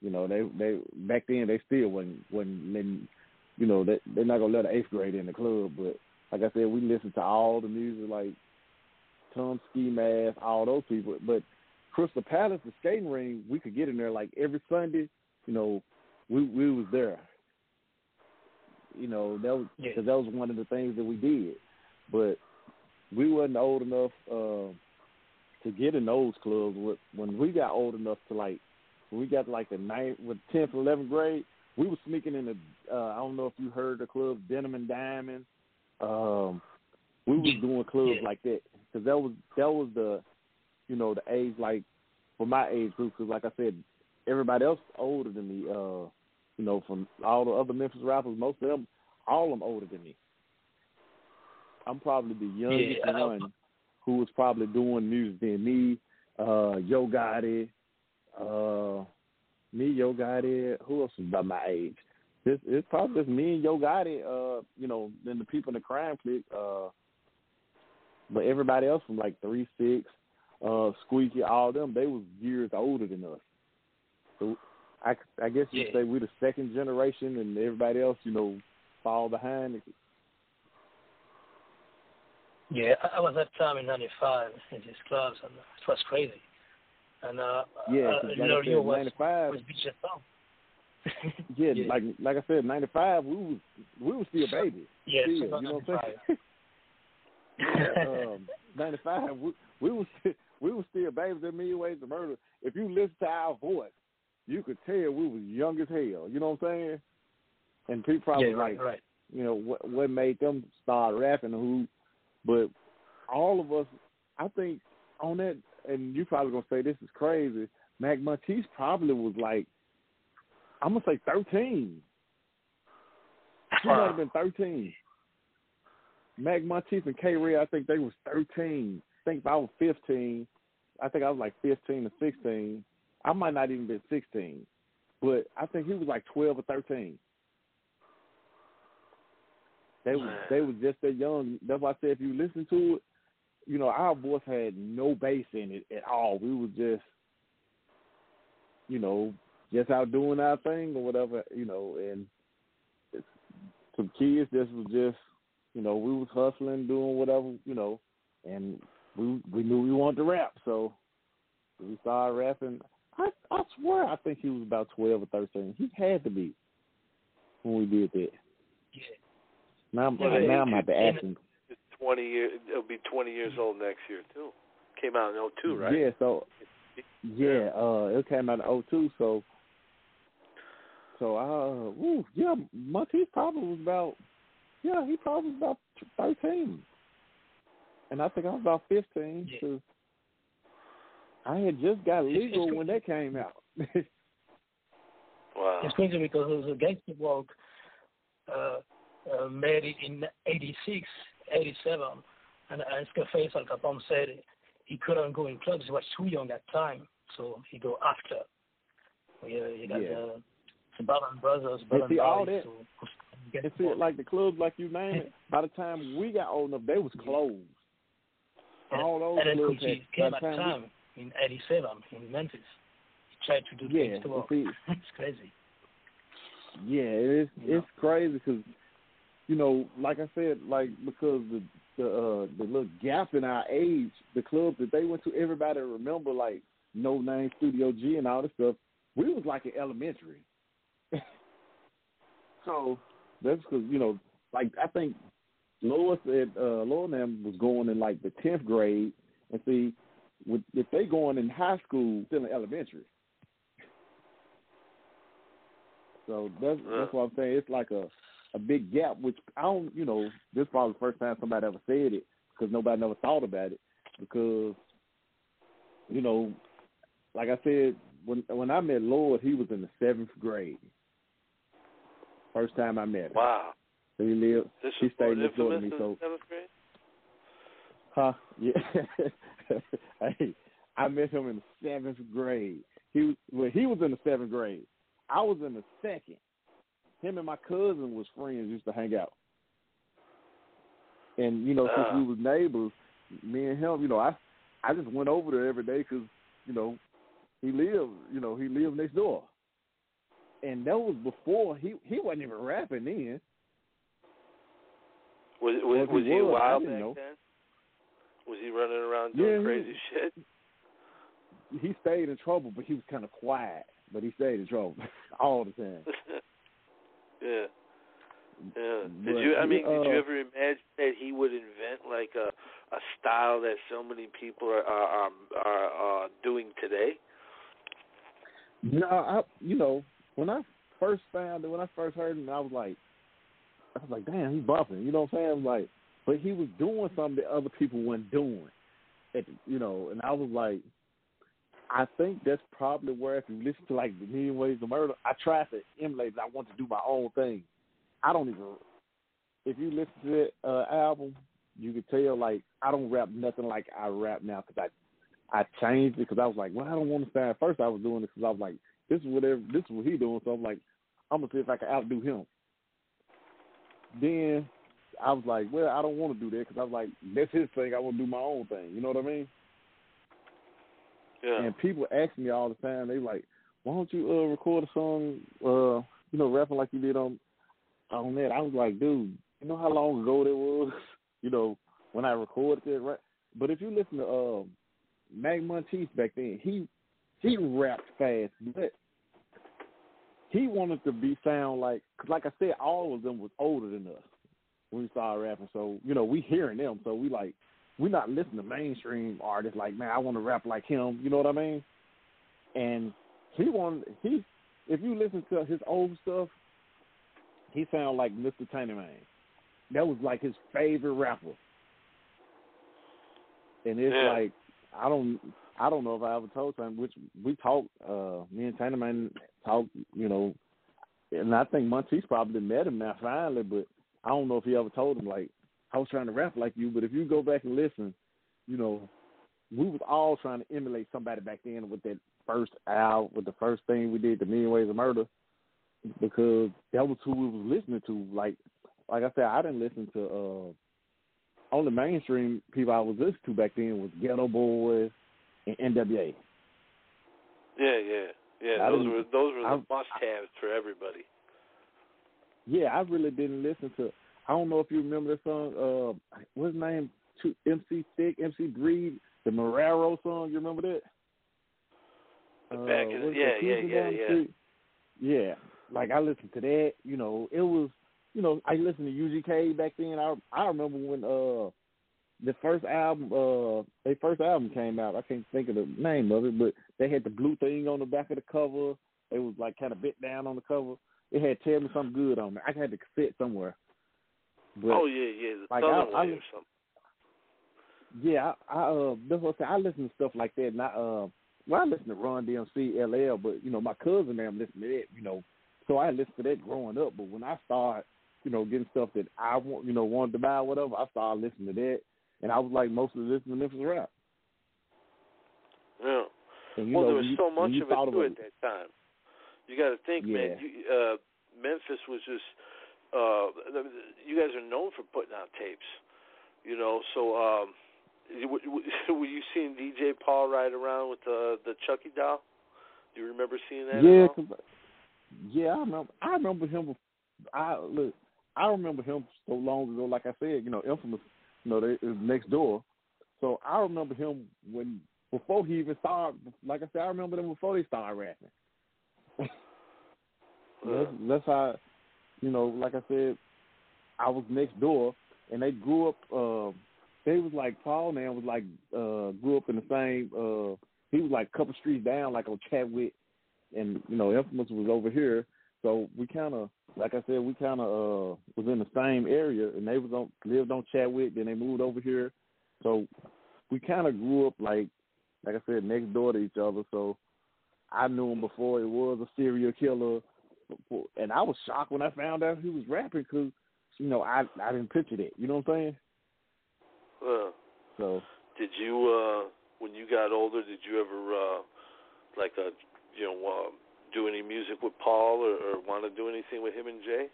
you know they they back then they still wasn't wasn't letting you know they they're not gonna let an eighth grader in the club. But like I said, we listened to all the music like Tom Ski Mask, all those people. But Crystal Palace, the skating ring, we could get in there like every Sunday. You know, we we was there. You know, that was because Yeah. that was one of the things that we did. But we wasn't old enough uh, to get in those clubs. When- we got old enough to like, when we got like the ninth, with tenth, eleventh grade, we were sneaking in the. Uh, I don't know if you heard the club Denim and Diamond. Um, we was doing clubs Yeah. like that because that was that was the, you know, the age like for my age group. Because like I said, everybody else older than me. Uh, you know, from all the other Memphis rappers, most of them, all of them older than me. I'm probably the youngest Yeah, one who was probably doing music than me. Uh, Yo Gotti, uh, me, Yo Gotti. Who else was about my age? This it's probably just me and Yo Gotti. Uh, you know, then the people in the crime clique. Uh, but everybody else from like three six, uh, Squeaky, all them, they was years older than us. So I, I guess you Yeah. say we're the second generation, and everybody else, you know, fall behind. Yeah, I was at time in '95 in these clubs, and it was crazy. And uh, Yeah, uh, 'cause like I Lorio said, was ninety five. was DJ Tom. Yeah, Yeah. like like I said, ninety five. We was we was still babies. Yeah, still, you know what I'm saying? yeah, um, ninety five. We, we was still, we was still babies in many ways of murder. If you listen to our voice, you could tell we was young as hell. You know what I'm saying? And people probably yeah, right, like, right. you know, what what made them start rapping who, but all of us, I think on that, and you probably gonna say this is crazy. Mac Monteith probably was like, I'm gonna say thirteen. She might have been thirteen. Mac Monteith and K Ray, I think they was thirteen. I think if I was fifteen, I think I was like fifteen or sixteen. I might not even been sixteen, but I think he was like twelve or thirteen. They was they was just that young. That's why I said if you listen to it, you know our voice had no bass in it at all. We was just, you know, just out doing our thing or whatever, you know. And it's, some kids, this was just, you know, we was hustling, doing whatever, you know, and we we knew we wanted to rap, so we started rapping. I I swear I think he was about twelve or thirteen. He had to be when we did that. Yeah. Now, I'm Yeah, now I'm it- have to ask him. Twenty year. It'll be twenty years old next year too. Came out in '02, right? Yeah, so yeah, uh, it came out in '02, so so uh, woo, yeah, Monteith probably was about yeah, he probably was about thirteen, and I think I was about fifteen. Yeah. So I had just got It's- legal it's- when that came out. Wow. It's crazy because it was a gangster walk uh, uh, made it in 86, 87, and, and Scarface Al Capone said he couldn't go in clubs. He was too young at time, so he go after. Yeah, you got Yeah. the Suburban Brothers, Burden see, all that- so get and see, like the clubs, like you name it, by the time we got old enough, they was closed. and, All those and then clubs had, came by at the time we- in 87 in Memphis. He tried to do Yeah, things to work. it's crazy. Yeah, it's You it's crazy because you know, like I said, like because the the uh, the little gap in our age, the clubs that they went to, everybody remember like No Name Studio G and all this stuff. We was like in elementary, so that's because you know, like I think Lois at uh, Lower Nam was going in like the tenth grade, and see, with, if they going in high school, still in elementary. So that's that's what I'm saying. It's like a a big gap, which I don't, you know, this is probably the first time somebody ever said it because nobody never thought about it. Because, you know, like I said, when when I met Lord, he was in the seventh grade. First time I met him. Wow. So he lived. This he stayed next door to me. So, seventh grade. huh? Yeah. hey, I met him in the seventh grade. He was well, he was in the seventh grade. I was in the second. Him and my cousin was friends. Used to hang out. And you know, since we uh. was neighbors, me and him, you know, I I just went over there every day because you know he lived, you know, he lived next door. And that was before he he wasn't even rapping then. Was was, if he was he wild back know. then? Was he running around doing Yeah, he- crazy shit? He stayed in trouble, but he was kind of quiet. But he stayed in trouble all the time. yeah. Yeah. Did But you? I mean, did you uh, ever imagine that he would invent like a a style that so many people are are are, are uh, doing today? No, I you know when I first found it, when I first heard him, I was like, I was like, damn, he's bumping. You know what I'm saying? I was like, but he was doing something that other people weren't doing. At, you know, and I was like, I think that's probably where if you listen to like the Million Ways of Murder, I tried to emulate. it. I want to do my own thing. I don't even. If you listen to that uh, album, you could tell like I don't rap nothing like I rap now because I I changed it because I was like, well, I don't want to sound. First, I was doing this because I was like, this is whatever, this is what he doing. So I'm like, I'm gonna see if I can outdo him. Then I was like, well, I don't want to do that because I was like, that's his thing. I want to do my own thing. You know what I mean? Yeah. And people ask me all the time. They like, why don't you uh, record a song, uh, you know, rapping like you did on on that? I was like, dude, you know how long ago that was? You know, when I recorded it, right? But if you listen to uh, Mac Montese back then, he he rapped fast, but he wanted to be sound like, cause like I said, all of them was older than us when we started rapping. So you know, we hearing them, so we like we not listening to mainstream artists like, man, I want to rap like him. You know what I mean? And he wanted he, if you listen to his old stuff, he sound like Mr. Tiny Man. That was like his favorite rapper. And it's Yeah. like I don't I don't know if I ever told him which we talked, uh me and Tiny Man talked, you know, and I think Montese probably met him now finally, but I don't know if he ever told him like I was trying to rap like you, but if you go back and listen, you know, we was all trying to emulate somebody back then with that first album, with the first thing we did, the Million Ways of Murder, because that was who we was listening to. Like, like I said, I didn't listen to uh only mainstream people I was listening to back then was Geto Boys and NWA. Yeah, yeah, yeah. I those were those were the must-haves for everybody. Yeah, I really didn't listen to. I don't know if you remember the song. Uh, what's his name? Two, MC Thick, MC Breed, the Marrero song. You remember that? The Uh, back in yeah, yeah, yeah, yeah. Street? Yeah, like I listened to that. You know, it was. You know, I listened to UGK back then. I I remember when uh the first album, uh, their first album came out. I can't think of the name of it, but they had the blue thing on the back of the cover. It was like kind of bit down on the cover. It had "Tell Me Something Good" on it. I had the cassette somewhere. But, oh yeah, yeah, the like, Southern I- I- or something. Yeah, I, I uh, that's what I say. I listen to stuff like that. And I, uh, well, I listen to Run DMC, LL, but you know, my cousin and them listen to that. You know, so I listened to that growing up. But when I started, you know, getting stuff that I want, you know, wanted to buy, or whatever, I started listening to that, and I was like mostly listening to Memphis rap. Yeah. And, well, know, there was you- so much of it too at that time. You got to think, man. You, uh, Memphis was just. Uh, you guys are known for putting out tapes, you know. So, um, were you seeing DJ Paul ride around with the the Chucky doll? Do you remember seeing that? Yeah? 'cause- yeah, I remember. I remember him. I look. I remember him so long ago. Like I said, you know, infamous. You know, they next door. So I remember him when before he even started. Like I said, I remember them before they started rapping. that's, that's how, you know, like I said, I was next door, and they grew up. uh They was like Paul. Now was like uh grew up in the same. uh He was like a couple streets down, like on Chadwick and you know, Infamous was over here. So we kind of, like I said, we kind of uh, was in the same area, and they was on lived on Chadwick. Then they moved over here, so we kind of grew up like, like I said, next door to each other. So I knew him before it was a serial killer, and I was shocked when I found out he was rapping because, you know, I I didn't picture that. You know what I'm saying? Uh, So did you, uh, when you got older, did you ever, uh, like, uh, you know, uh, do any music with Paul or, or want to do anything with him and Jay?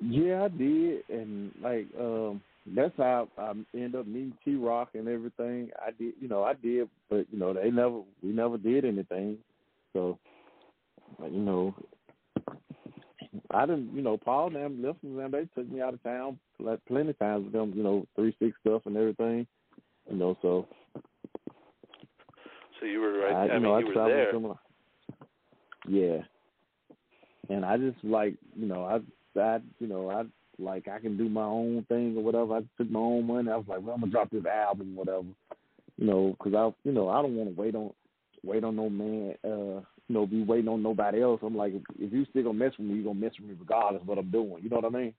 Yeah, I did, and like um that's how I end up meeting T Rock and everything. I did, you know, I did, but you know, they never, we never did anything. So, you know, I didn't, you know, Paul and them, listen them, they took me out of town like plenty of times with them, you know, three six stuff and everything, you know. So, So you were right. I, I, you mean, know, I you were traveled there. with them. Yeah, and I just like, you know, I, I, you know, I like I can do my own thing or whatever. I took my own money. I was like, well, I'm gonna drop this album, whatever, you know, because I, you know, I don't want to wait on, wait on no man, uh, you know, be waiting on nobody else. I'm like, if, you still gonna mess with me, you gonna mess with me regardless of what I'm doing. You know what I mean?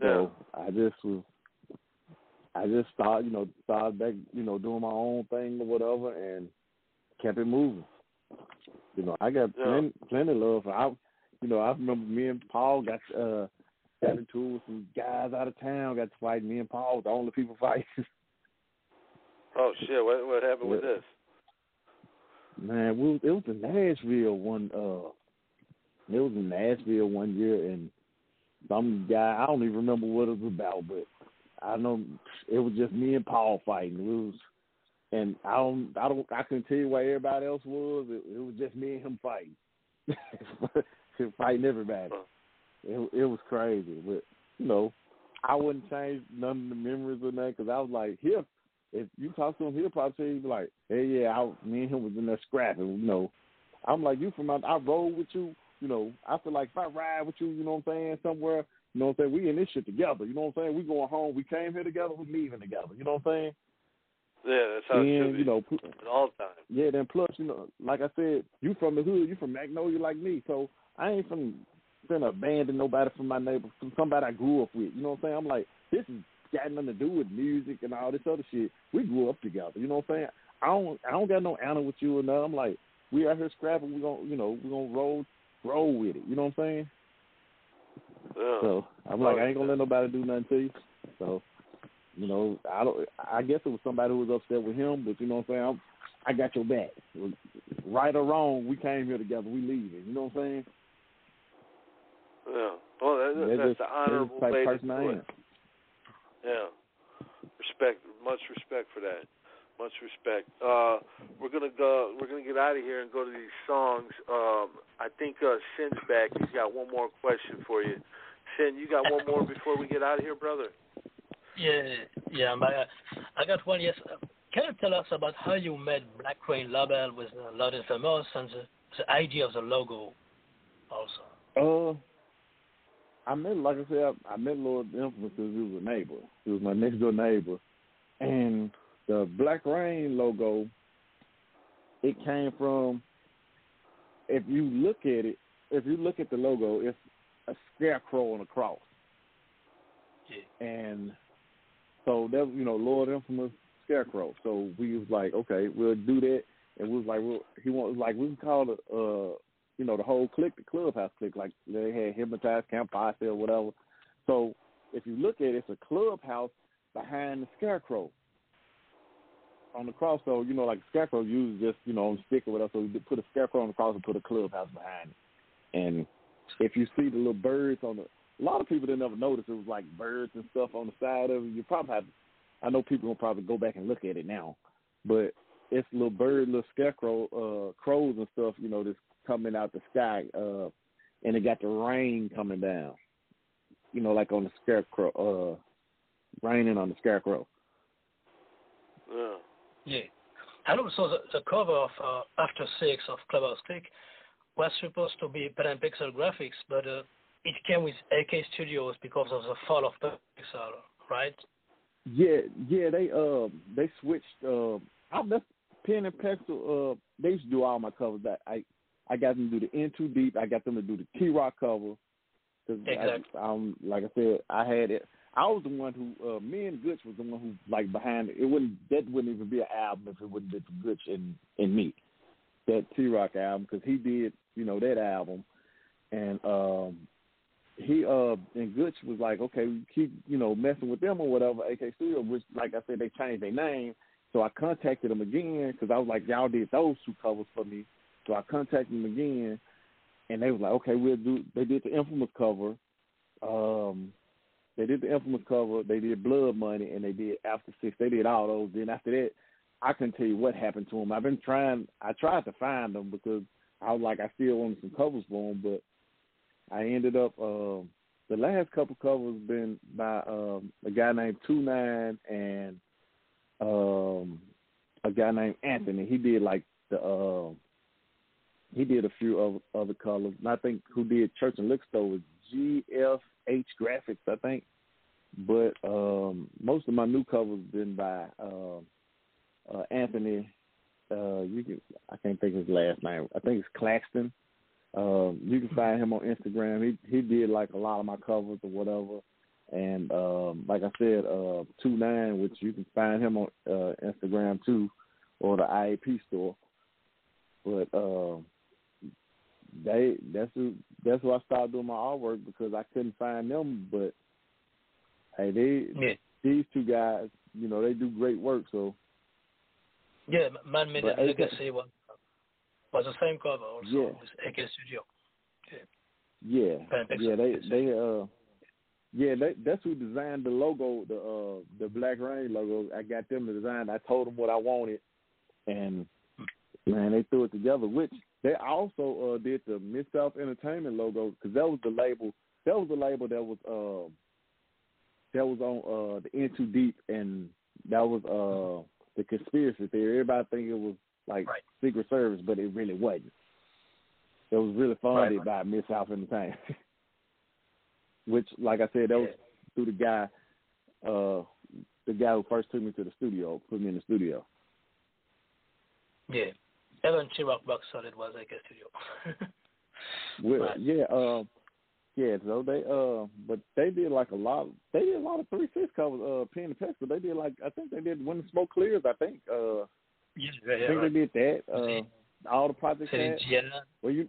So I just was, I just started, you know, started back, you know, doing my own thing or whatever, and kept it moving. You know, I got Yeah. plenty, plenty of love. For, I, you know, I remember me and Paul got uh got into it with some guys out of town. Got to fight. Me and Paul was the only people fighting. Oh shit! What what happened with this? Man, we it was in Nashville one. uh It was in Nashville one year, and some guy I don't even remember what it was about, but I know it was just me and Paul fighting. It was, and I don't, I don't, I couldn't tell you where everybody else was. It, it was just me and him fighting, fighting everybody. It it was crazy, but you know, I wouldn't change none of the memories or nothing because I was like, here, if you talk to him, he'll probably tell you like, hey, yeah, I, me and him was in there scrapping. You know, I'm like, you from out, I roll with you. You know, I feel like if I ride with you, you know what I'm saying, somewhere, you know what I'm saying, we in this shit together. You know what I'm saying? We going home. We came here together. We leaving together. You know what I'm saying? Yeah, that's how it should And be. you know, all times. yeah, then plus, you know, like I said, you from the hood, you from Magnolia like me, so I ain't from abandon nobody from my neighbor, from somebody I grew up with. You know what I'm saying? I'm like, this has got nothing to do with music and all this other shit. We grew up together. You know what I'm saying? I don't, I don't got no honor with you or nothing. I'm like, we out here scrapping. We gonna, you know, we gonna roll, roll with it. You know what I'm saying? Yeah. So I'm like, I ain't gonna let nobody do nothing to you. So, you know, I don't. I guess it was somebody who was upset with him, but you know what I'm saying? I'm, I got your back. Right or wrong, we came here together. We leaving. You know what I'm saying? Yeah. Well, that, that's just- the honorable the type way to do am. it. Yeah. Respect, much respect for that. Much respect. Uh, we're gonna go. We're gonna get out of here and go to these songs. Um, I think uh, Sin's back. He's got one more question for you. Sin, you got one more before we get out of here, brother? Yeah, yeah. But, uh, I got one. Yes. Uh, Can you tell us about how you met Black Rain Label with uh, Lord Infamous and the, the idea of the logo, also? Uh, I met, like I said, I, I met Lord Infamous because he was a neighbor. He was my next door neighbor, and the Black Rain logo. It came from. If you look at it, if you look at the logo, it's a scarecrow on a cross. And so that you know, Lord Infamous Scarecrow. So we was like, okay, we'll do that. And we was like, well, he wants like we can call it, uh, you know, the whole clique, the clubhouse clique. Like they had hypnotized camp or whatever. So if you look at it, it's a clubhouse behind the scarecrow on the cross. So you know, like scarecrow usually just you know on stick or whatever. So we put a scarecrow on the cross and put a clubhouse behind it. And if you see the little birds on the, a lot of people didn't ever notice it was like birds and stuff on the side of it. You probably have, I know people will probably go back and look at it now, but it's little bird, little scarecrow, uh, crows and stuff, you know, that's coming out the sky, uh, and it got the rain coming down, you know, like on the scarecrow, uh, raining on the scarecrow. Yeah. Yeah. And also the, the cover of uh, After Six of Clubhouse Click was supposed to be pen and pixel graphics, but uh, it came with AK Studios because of the fall of Pixar, right? Yeah, yeah, they uh they switched uh I that's pen and pencil uh they used to do all my covers that I I got them to do the In Too Deep. I got them to do the T Rock cover. Cause Exactly. I, um, like I said, I had it. I was the one who, uh, me and Gooch was the one who, like, behind it. It wouldn't, that wouldn't even be an album if it wouldn't be for Gooch and, and me. That T Rock album, because he did, you know, that album. And, um, he, uh, and Gooch was like, okay, keep, you know, messing with them or whatever, AK Studio, which, like I said, they changed their name. So I contacted them again because I was like, y'all did those two covers for me. So I contacted them again, and they was like, okay, we'll do. They did the infamous cover. Um, they did the infamous cover. They did Blood Money, and they did After Six. They did all those. Then after that, I couldn't tell you what happened to them. I've been trying. I tried to find them because I was like, I still wanted some covers for them, but I ended up. Uh, the last couple covers been by um, a guy named Two Nine and um, a guy named Anthony. He did like the. Uh, he did a few of other colors. And I think who did Church and Store was GFH Graphics, I think. But um, most of my new covers have been by uh, uh, Anthony. Uh, you can I can't think of his last name. I think it's Claxton. Um, you can find him on Instagram. He he did like a lot of my covers or whatever. And um, like I said, uh, two nine, which you can find him on uh, Instagram too, or the IAP store. But uh, they that's who that's who I started doing my artwork because I couldn't find them. But hey, they Yeah. these two guys, you know, they do great work. So Yeah, Man Made But AK Legacy was, was the same cover also Yeah. with AK Studio. yeah, Perfect. yeah, they they uh. Yeah, they, that's who designed the logo, the uh, the Black Rain logo. I got them to design. I told them what I wanted, and man, they threw it together. Which they also uh, did the Mid-South Entertainment logo because that was the label. That was the label that was uh, that was on uh, the In Too Deep, and that was uh, the conspiracy theory. Everybody think it was like Right. Secret Service, but it really wasn't. It was really funded Right, by Mid-South Entertainment. Which, like I said, that was through the guy, uh, the guy who first took me to the studio, put me in the studio. Yeah. Even Chirac Box Solid was AK Studio. Well, Right. yeah, um, yeah. So they, uh, but they did like a lot. They did a lot of three six covers. Uh, Pen and Pesca. They did like I think they did when the smoke clears. I think. Uh, yeah, yeah, I think right. they did that. Uh, See. all the projects. Had- Dion. Well, you.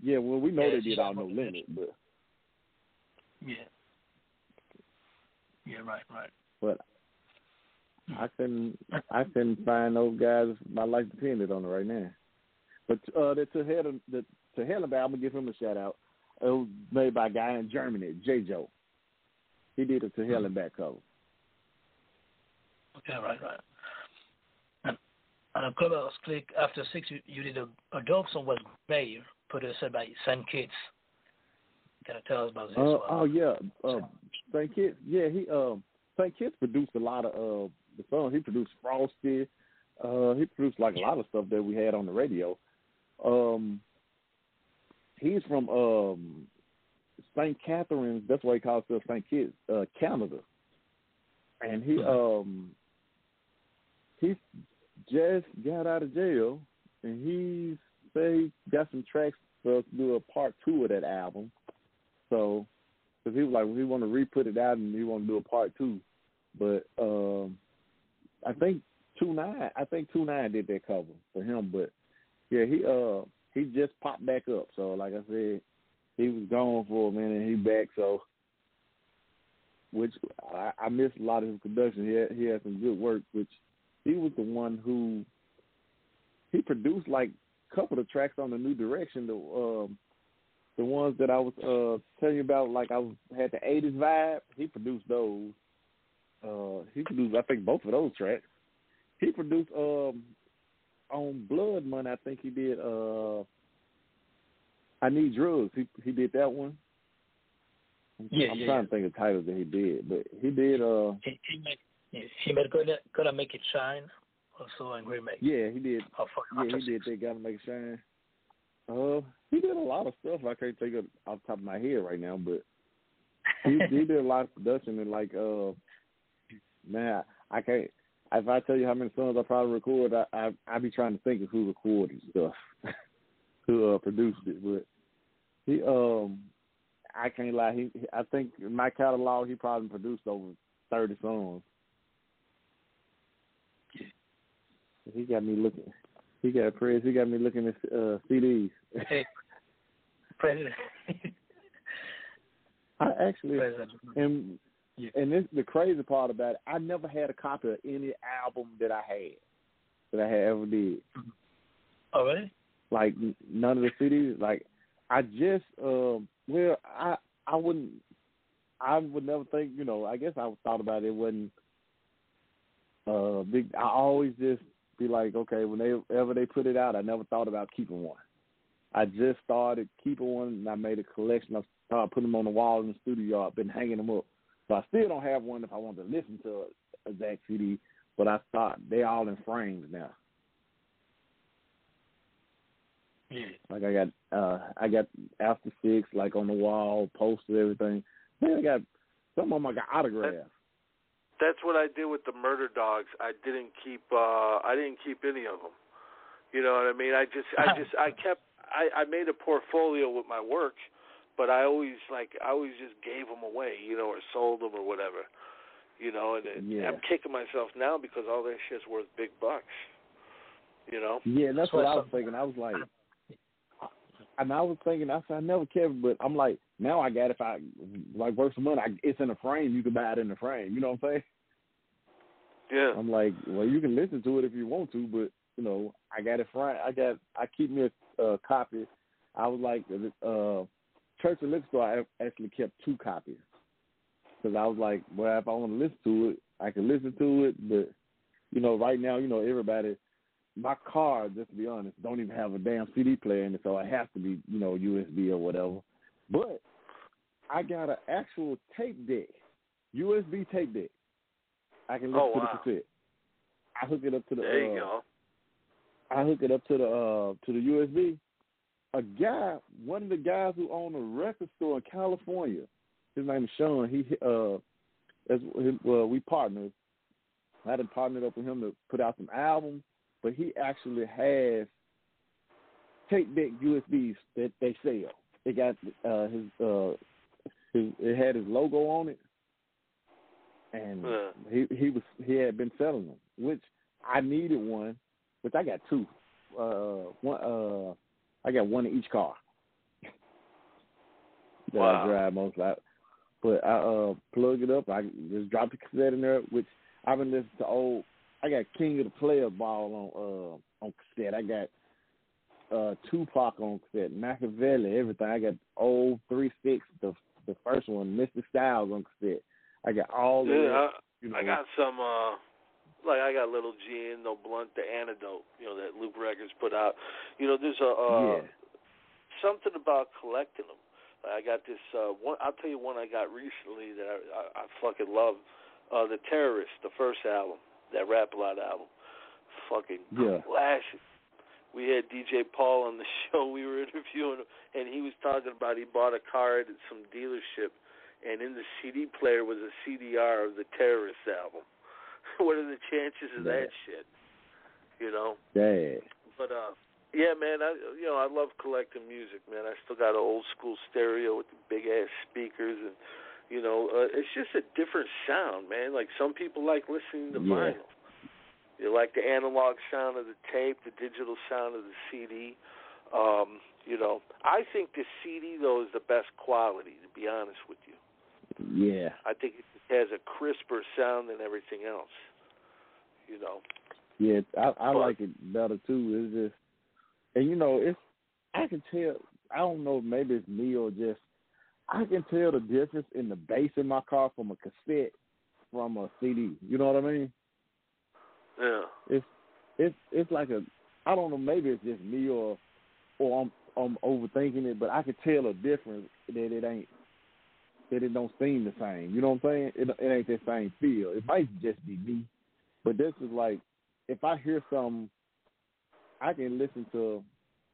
Yeah, well, we know Yeah, they did all no limit, but Yeah. Yeah, right, right. but I couldn't I couldn't find those guys. My life depended on it right now. But uh, the to Helen the to Helen I'm gonna give him a shout out. It was made by a guy in Germany, J Joe. He did a to Helen back cover. Okay, right, right. And, and a Clubhouse Click after six, you, you did a, a dope song was Mayor, produced by St. Kitts. Can you tell us about this Uh, oh yeah, uh, St. Kitts. Yeah, he um St. Kitts produced a lot of uh the songs. He produced Frosty. Uh, he produced like a lot of stuff that we had on the radio. Um, he's from um St. Catharines. That's why he calls himself St. Kitts, uh, Canada. And he um he just got out of jail, and he said he got some tracks for us to do a part two of that album. So, because he was like, he want to re-put it out and he want to do a part two. But um, I think two nine, I think two nine did that cover for him. But yeah, he uh he just popped back up. So like I said, he was gone for a minute. and He back. So, which I, I missed a lot of his production. He had, he had some good work. Which he was the one who he produced like a couple of tracks on the New Direction. The um, the ones that I was uh telling you about, like I was had the '80s vibe. He produced those. Uh, he produced, I think, both of those tracks. He produced um on Blood Money. I think he did. uh I Need Drugs. He he did that one. I'm, Yeah, I'm yeah, trying to think of titles that he did, but he did. uh He, he made he made Gotta, Gotta Make It Shine also and remake. Yeah, he did. Of, Yeah, he did. They gotta make it shine. Uh, he did a lot of stuff. I can't think of off the top of my head right now, but he, he did a lot of production and like uh, man, I can't. If I tell you how many songs I probably record, I I I be trying to think of who recorded stuff. who uh, produced it, but he um I can't lie. He I think in my catalog he probably produced over thirty songs. He got me looking. He got Prez. He got me looking at uh, CDs. Hey, President. I actually President. and Yeah. and this the crazy part about it. I never had a copy of any album that I had that I had ever did. Oh, really? Like none of the CDs. Like I just um well I I wouldn't I would never think you know I guess I thought about it, it wasn't uh big. I always just be like okay when they ever they put it out I never thought about keeping one. I just started keeping one and I made a collection. I started putting them on the wall in the studio. I've been hanging them up. So I still don't have one if I want to listen to a, Zach CD, but I thought they all in frames now. Yeah. Like I got uh I got after six like on the wall, posted everything. Then I got some of them I got autographs. That's what I did with the murder dogs. I didn't keep uh I didn't keep any of them. You know what I mean? I just I just I kept I I made a portfolio with my work, but I always like I always just gave them away, you know, or sold them or whatever. You know, and, and Yeah. I'm kicking myself now because all that shit's worth big bucks. You know? Yeah, that's what I was thinking. I was like and I was thinking I said I never cared but I'm like now I got it. if I like worth some money, I, it's in a frame, you can buy it in the frame. You know what I'm saying? Yeah. I'm like, well, you can listen to it if you want to, but you know, I got it front. I got, I keep me a uh, copy. I was like, uh, Church and Liquor Store. I actually kept two copies because I was like, well, if I want to listen to it, I can listen to it. But you know, right now, you know, everybody, my car, just to be honest, don't even have a damn CD player in it, so it has to be, you know, USB or whatever. But I got an actual tape deck, USB tape deck. I can listen Oh, to wow. the cassette. I hook it up to the. There you uh, go. I hook it up to the uh to the USB. A guy, one of the guys who owned a record store in California, his name is Sean. He uh, as well, we partnered. I had partnered up with him to put out some albums, but he actually has tape deck USBs that they sell. It got uh his uh his it had his logo on it, and Yeah. he he was he had been selling them, which I needed one, which I got two. Uh, one uh, I got one in each car that Wow. I drive most. I, but I uh plug it up. I just drop the cassette in there, which I've been listening to old. I got King of the Player Ball on uh on cassette. I got uh Tupac on cassette, Machiavelli, everything. I got old three six, the the first one, Mystic Stylez on cassette. I got all the Yeah, I, you know, I got some uh like I got Little G and No Blunt, the antidote, you know, that Luke Records put out. You know, there's a uh yeah. something about collecting them. I got this uh one I'll tell you one I got recently that I I, I fucking love. Uh The Terrorist, the first album, that Rap a Lot album. Fucking Yeah. classic. We had DJ Paul on the show. We were interviewing him, and he was talking about he bought a car at some dealership, and in the CD player was a CDR of the Terrorist album. what are the chances of that shit? You know. Yeah. But uh, yeah, man, I you know I love collecting music, man. I still got an old school stereo with the big ass speakers, and you know uh, it's just a different sound, man. Like some people like listening to Yeah. vinyl. You like the analog sound of the tape, the digital sound of the CD. Um, you know, I think the CD though is the best quality. To be honest with you, Yeah. I think has a crisper sound than everything else. You know. Yeah, I I But- like it better too. It's just, and you know, it's I can tell. I don't know, maybe it's me or just I can tell the difference in the bass in my car from a cassette from a CD. You know what I mean? Yeah. It's it's it's like a I don't know. Maybe it's just me or or I'm I'm overthinking it, but I can tell a difference that it ain't that it don't seem the same. You know what I'm saying? It it ain't that same feel. It might just be me, but this is like if I hear something, I can listen to.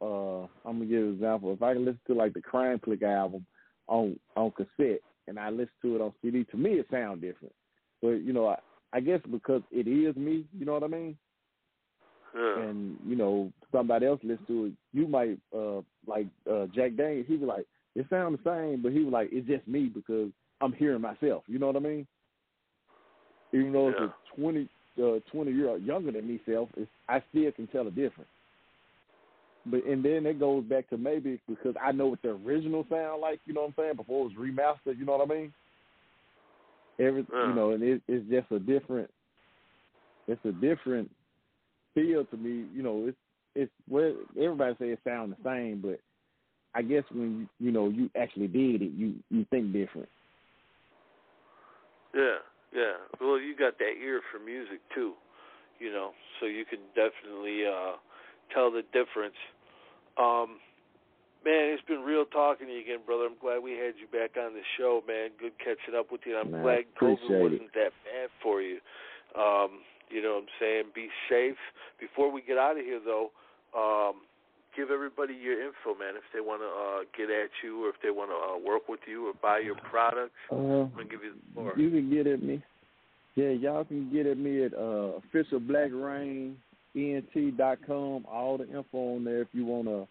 uh I'm gonna give an example. If I can listen to like the Crime Clique album on on cassette and I listen to it on CD, to me it sounds different. But you know, I, I guess because it is me, you know what I mean? Yeah. and you know somebody else listen to it, you might uh like uh Jack Daniels. He was like, it sounds the same, but he was like, it's just me because I'm hearing myself. You know what I mean? Even though Yeah. it's a 20, uh, 20 year old younger than me self, it's, I still can tell a difference. But and then it goes back to maybe because I know what the original sound like. You know what I'm saying? Before it was remastered. You know what I mean? Every Yeah. you know, and it, it's just a different. It's a different feel to me. You know, it's it's well everybody say it sound the same, but I guess when you you know you actually did it, you you think different. Yeah, yeah. Well, you got that ear for music too, you know, so you can definitely uh tell the difference. Um man, it's been real talking to you again, brother. I'm glad we had you back on the show, man. Good catching up with you. I'm Man, glad COVID it. wasn't that bad for you. Um, you know what I'm saying? Be safe. Before we get out of here though, um give everybody your info, man, if they want to uh, get at you or if they want to uh, work with you or buy your products. Uh, I'm going to give you the floor. You can get at me. Yeah, y'all can get at me at uh, officialblackrainent.com. All the info on there if you wanna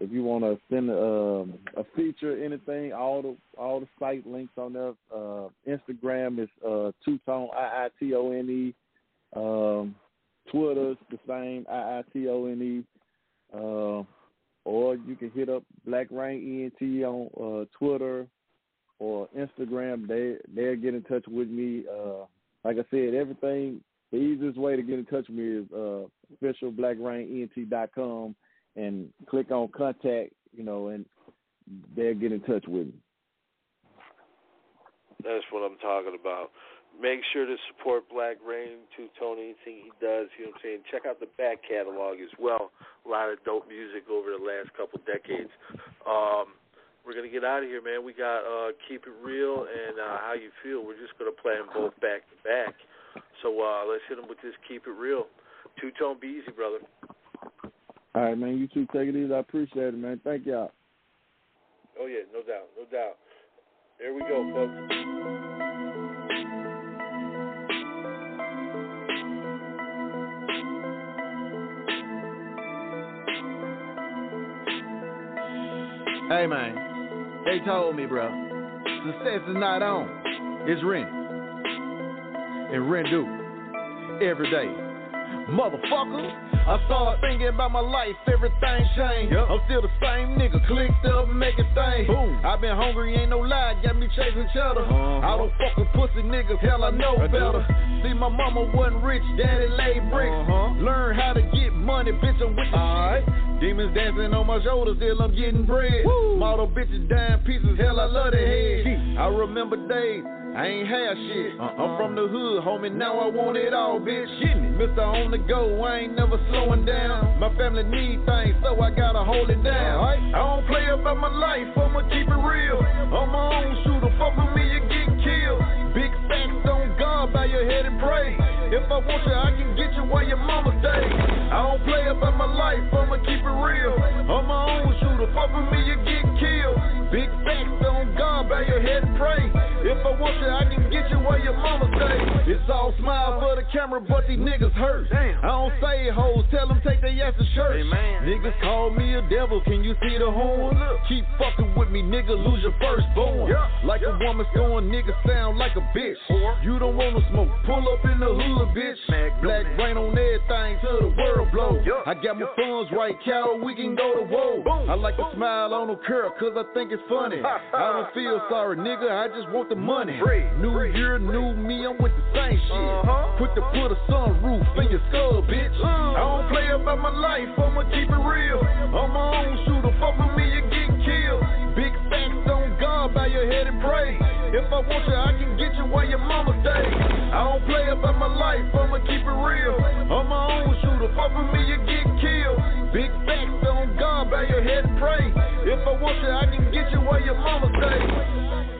if you wanna send um, a feature, anything. All the all the site links on there. Uh, Instagram is uh, two tone I I T O N E. Um, Twitter's the same I I T O N E. Uh, or you can hit up Black Rain ENT on uh, Twitter or Instagram. They they'll get in touch with me. Uh, like I said, everything. The easiest way to get in touch with me is uh, officialblackrainent.com and click on contact. You know, and they'll get in touch with me. That's what I'm talking about. Make sure to support Black Rain, Two Tone, anything he does. You know what I'm saying? Check out the back catalog as well. A lot of dope music over the last couple decades. Um, we're gonna get out of here, man. We got uh, Keep It Real and uh, How You Feel. We're just gonna play them both back to back. So uh, let's hit them with this Keep It Real. Two Tone, be easy, brother. All right, man. You two take it easy. I appreciate it, man. Thank y'all. Oh yeah, no doubt, no doubt. There we go, folks. Hey man, they told me, bro, success is not on, it's rent. And rent due every day. Motherfucker, I started thinking about my life, everything changed. I'm still the same nigga, clicked up, and making things. Boom. i been hungry, ain't no lie, got me chasing cheddar. I don't fuck with pussy niggas, hell I know better. See, my mama wasn't rich, daddy laid bricks. Learn how to get money, bitch, I'm with the shit. Demons dancing on my shoulders, still I'm getting bread. Model bitches dying pieces, hell I love their head. I remember days. I ain't have shit. I'm from the hood, homie. Now I want it all, bitch. Mister on the go, I ain't never slowing down. My family need things, so I gotta hold it down. I don't play about my life, I'ma keep it real. I'm my own shooter, fuck with me, you get killed. Big facts on God, bow your head and pray. If I want you, I can get you where your mama stay. I don't play about my life, I'ma keep it real. I'm my own shooter, fuck with me, you get. Big facts on God, bow your head and pray. If I want you, I can get you where your mama stay. It's all smile for the camera, but these niggas hurt. I don't say hoes, tell them take their ass to church. Niggas call me a devil, can you see the horn? Keep fucking with me, nigga, lose your firstborn. Like a woman scorn, niggas sound like a bitch. You don't wanna smoke, pull up in the hood, bitch. Black rain on everything till the world blow. I got my funds right, Cal, we can go to war. I like to smile on a curl, cause I think it's funny. I don't feel sorry, nigga, I just want the money. New year, new me, I'm with the same shit. Uh-huh. Quick to put a sunroof in your skull, bitch. Uh-huh. I don't play about my life, I'ma keep it real. I'm my own shooter, fuck with me, you get killed. Big facts on God, bow your head and pray. If I want you, I can get you where your mama stay. I don't play about my life, I'ma keep it real. I'm my own shooter, fuck with me, you get killed. Big facts on God, bow your head and pray. If I want you, I can get you where your mama stay.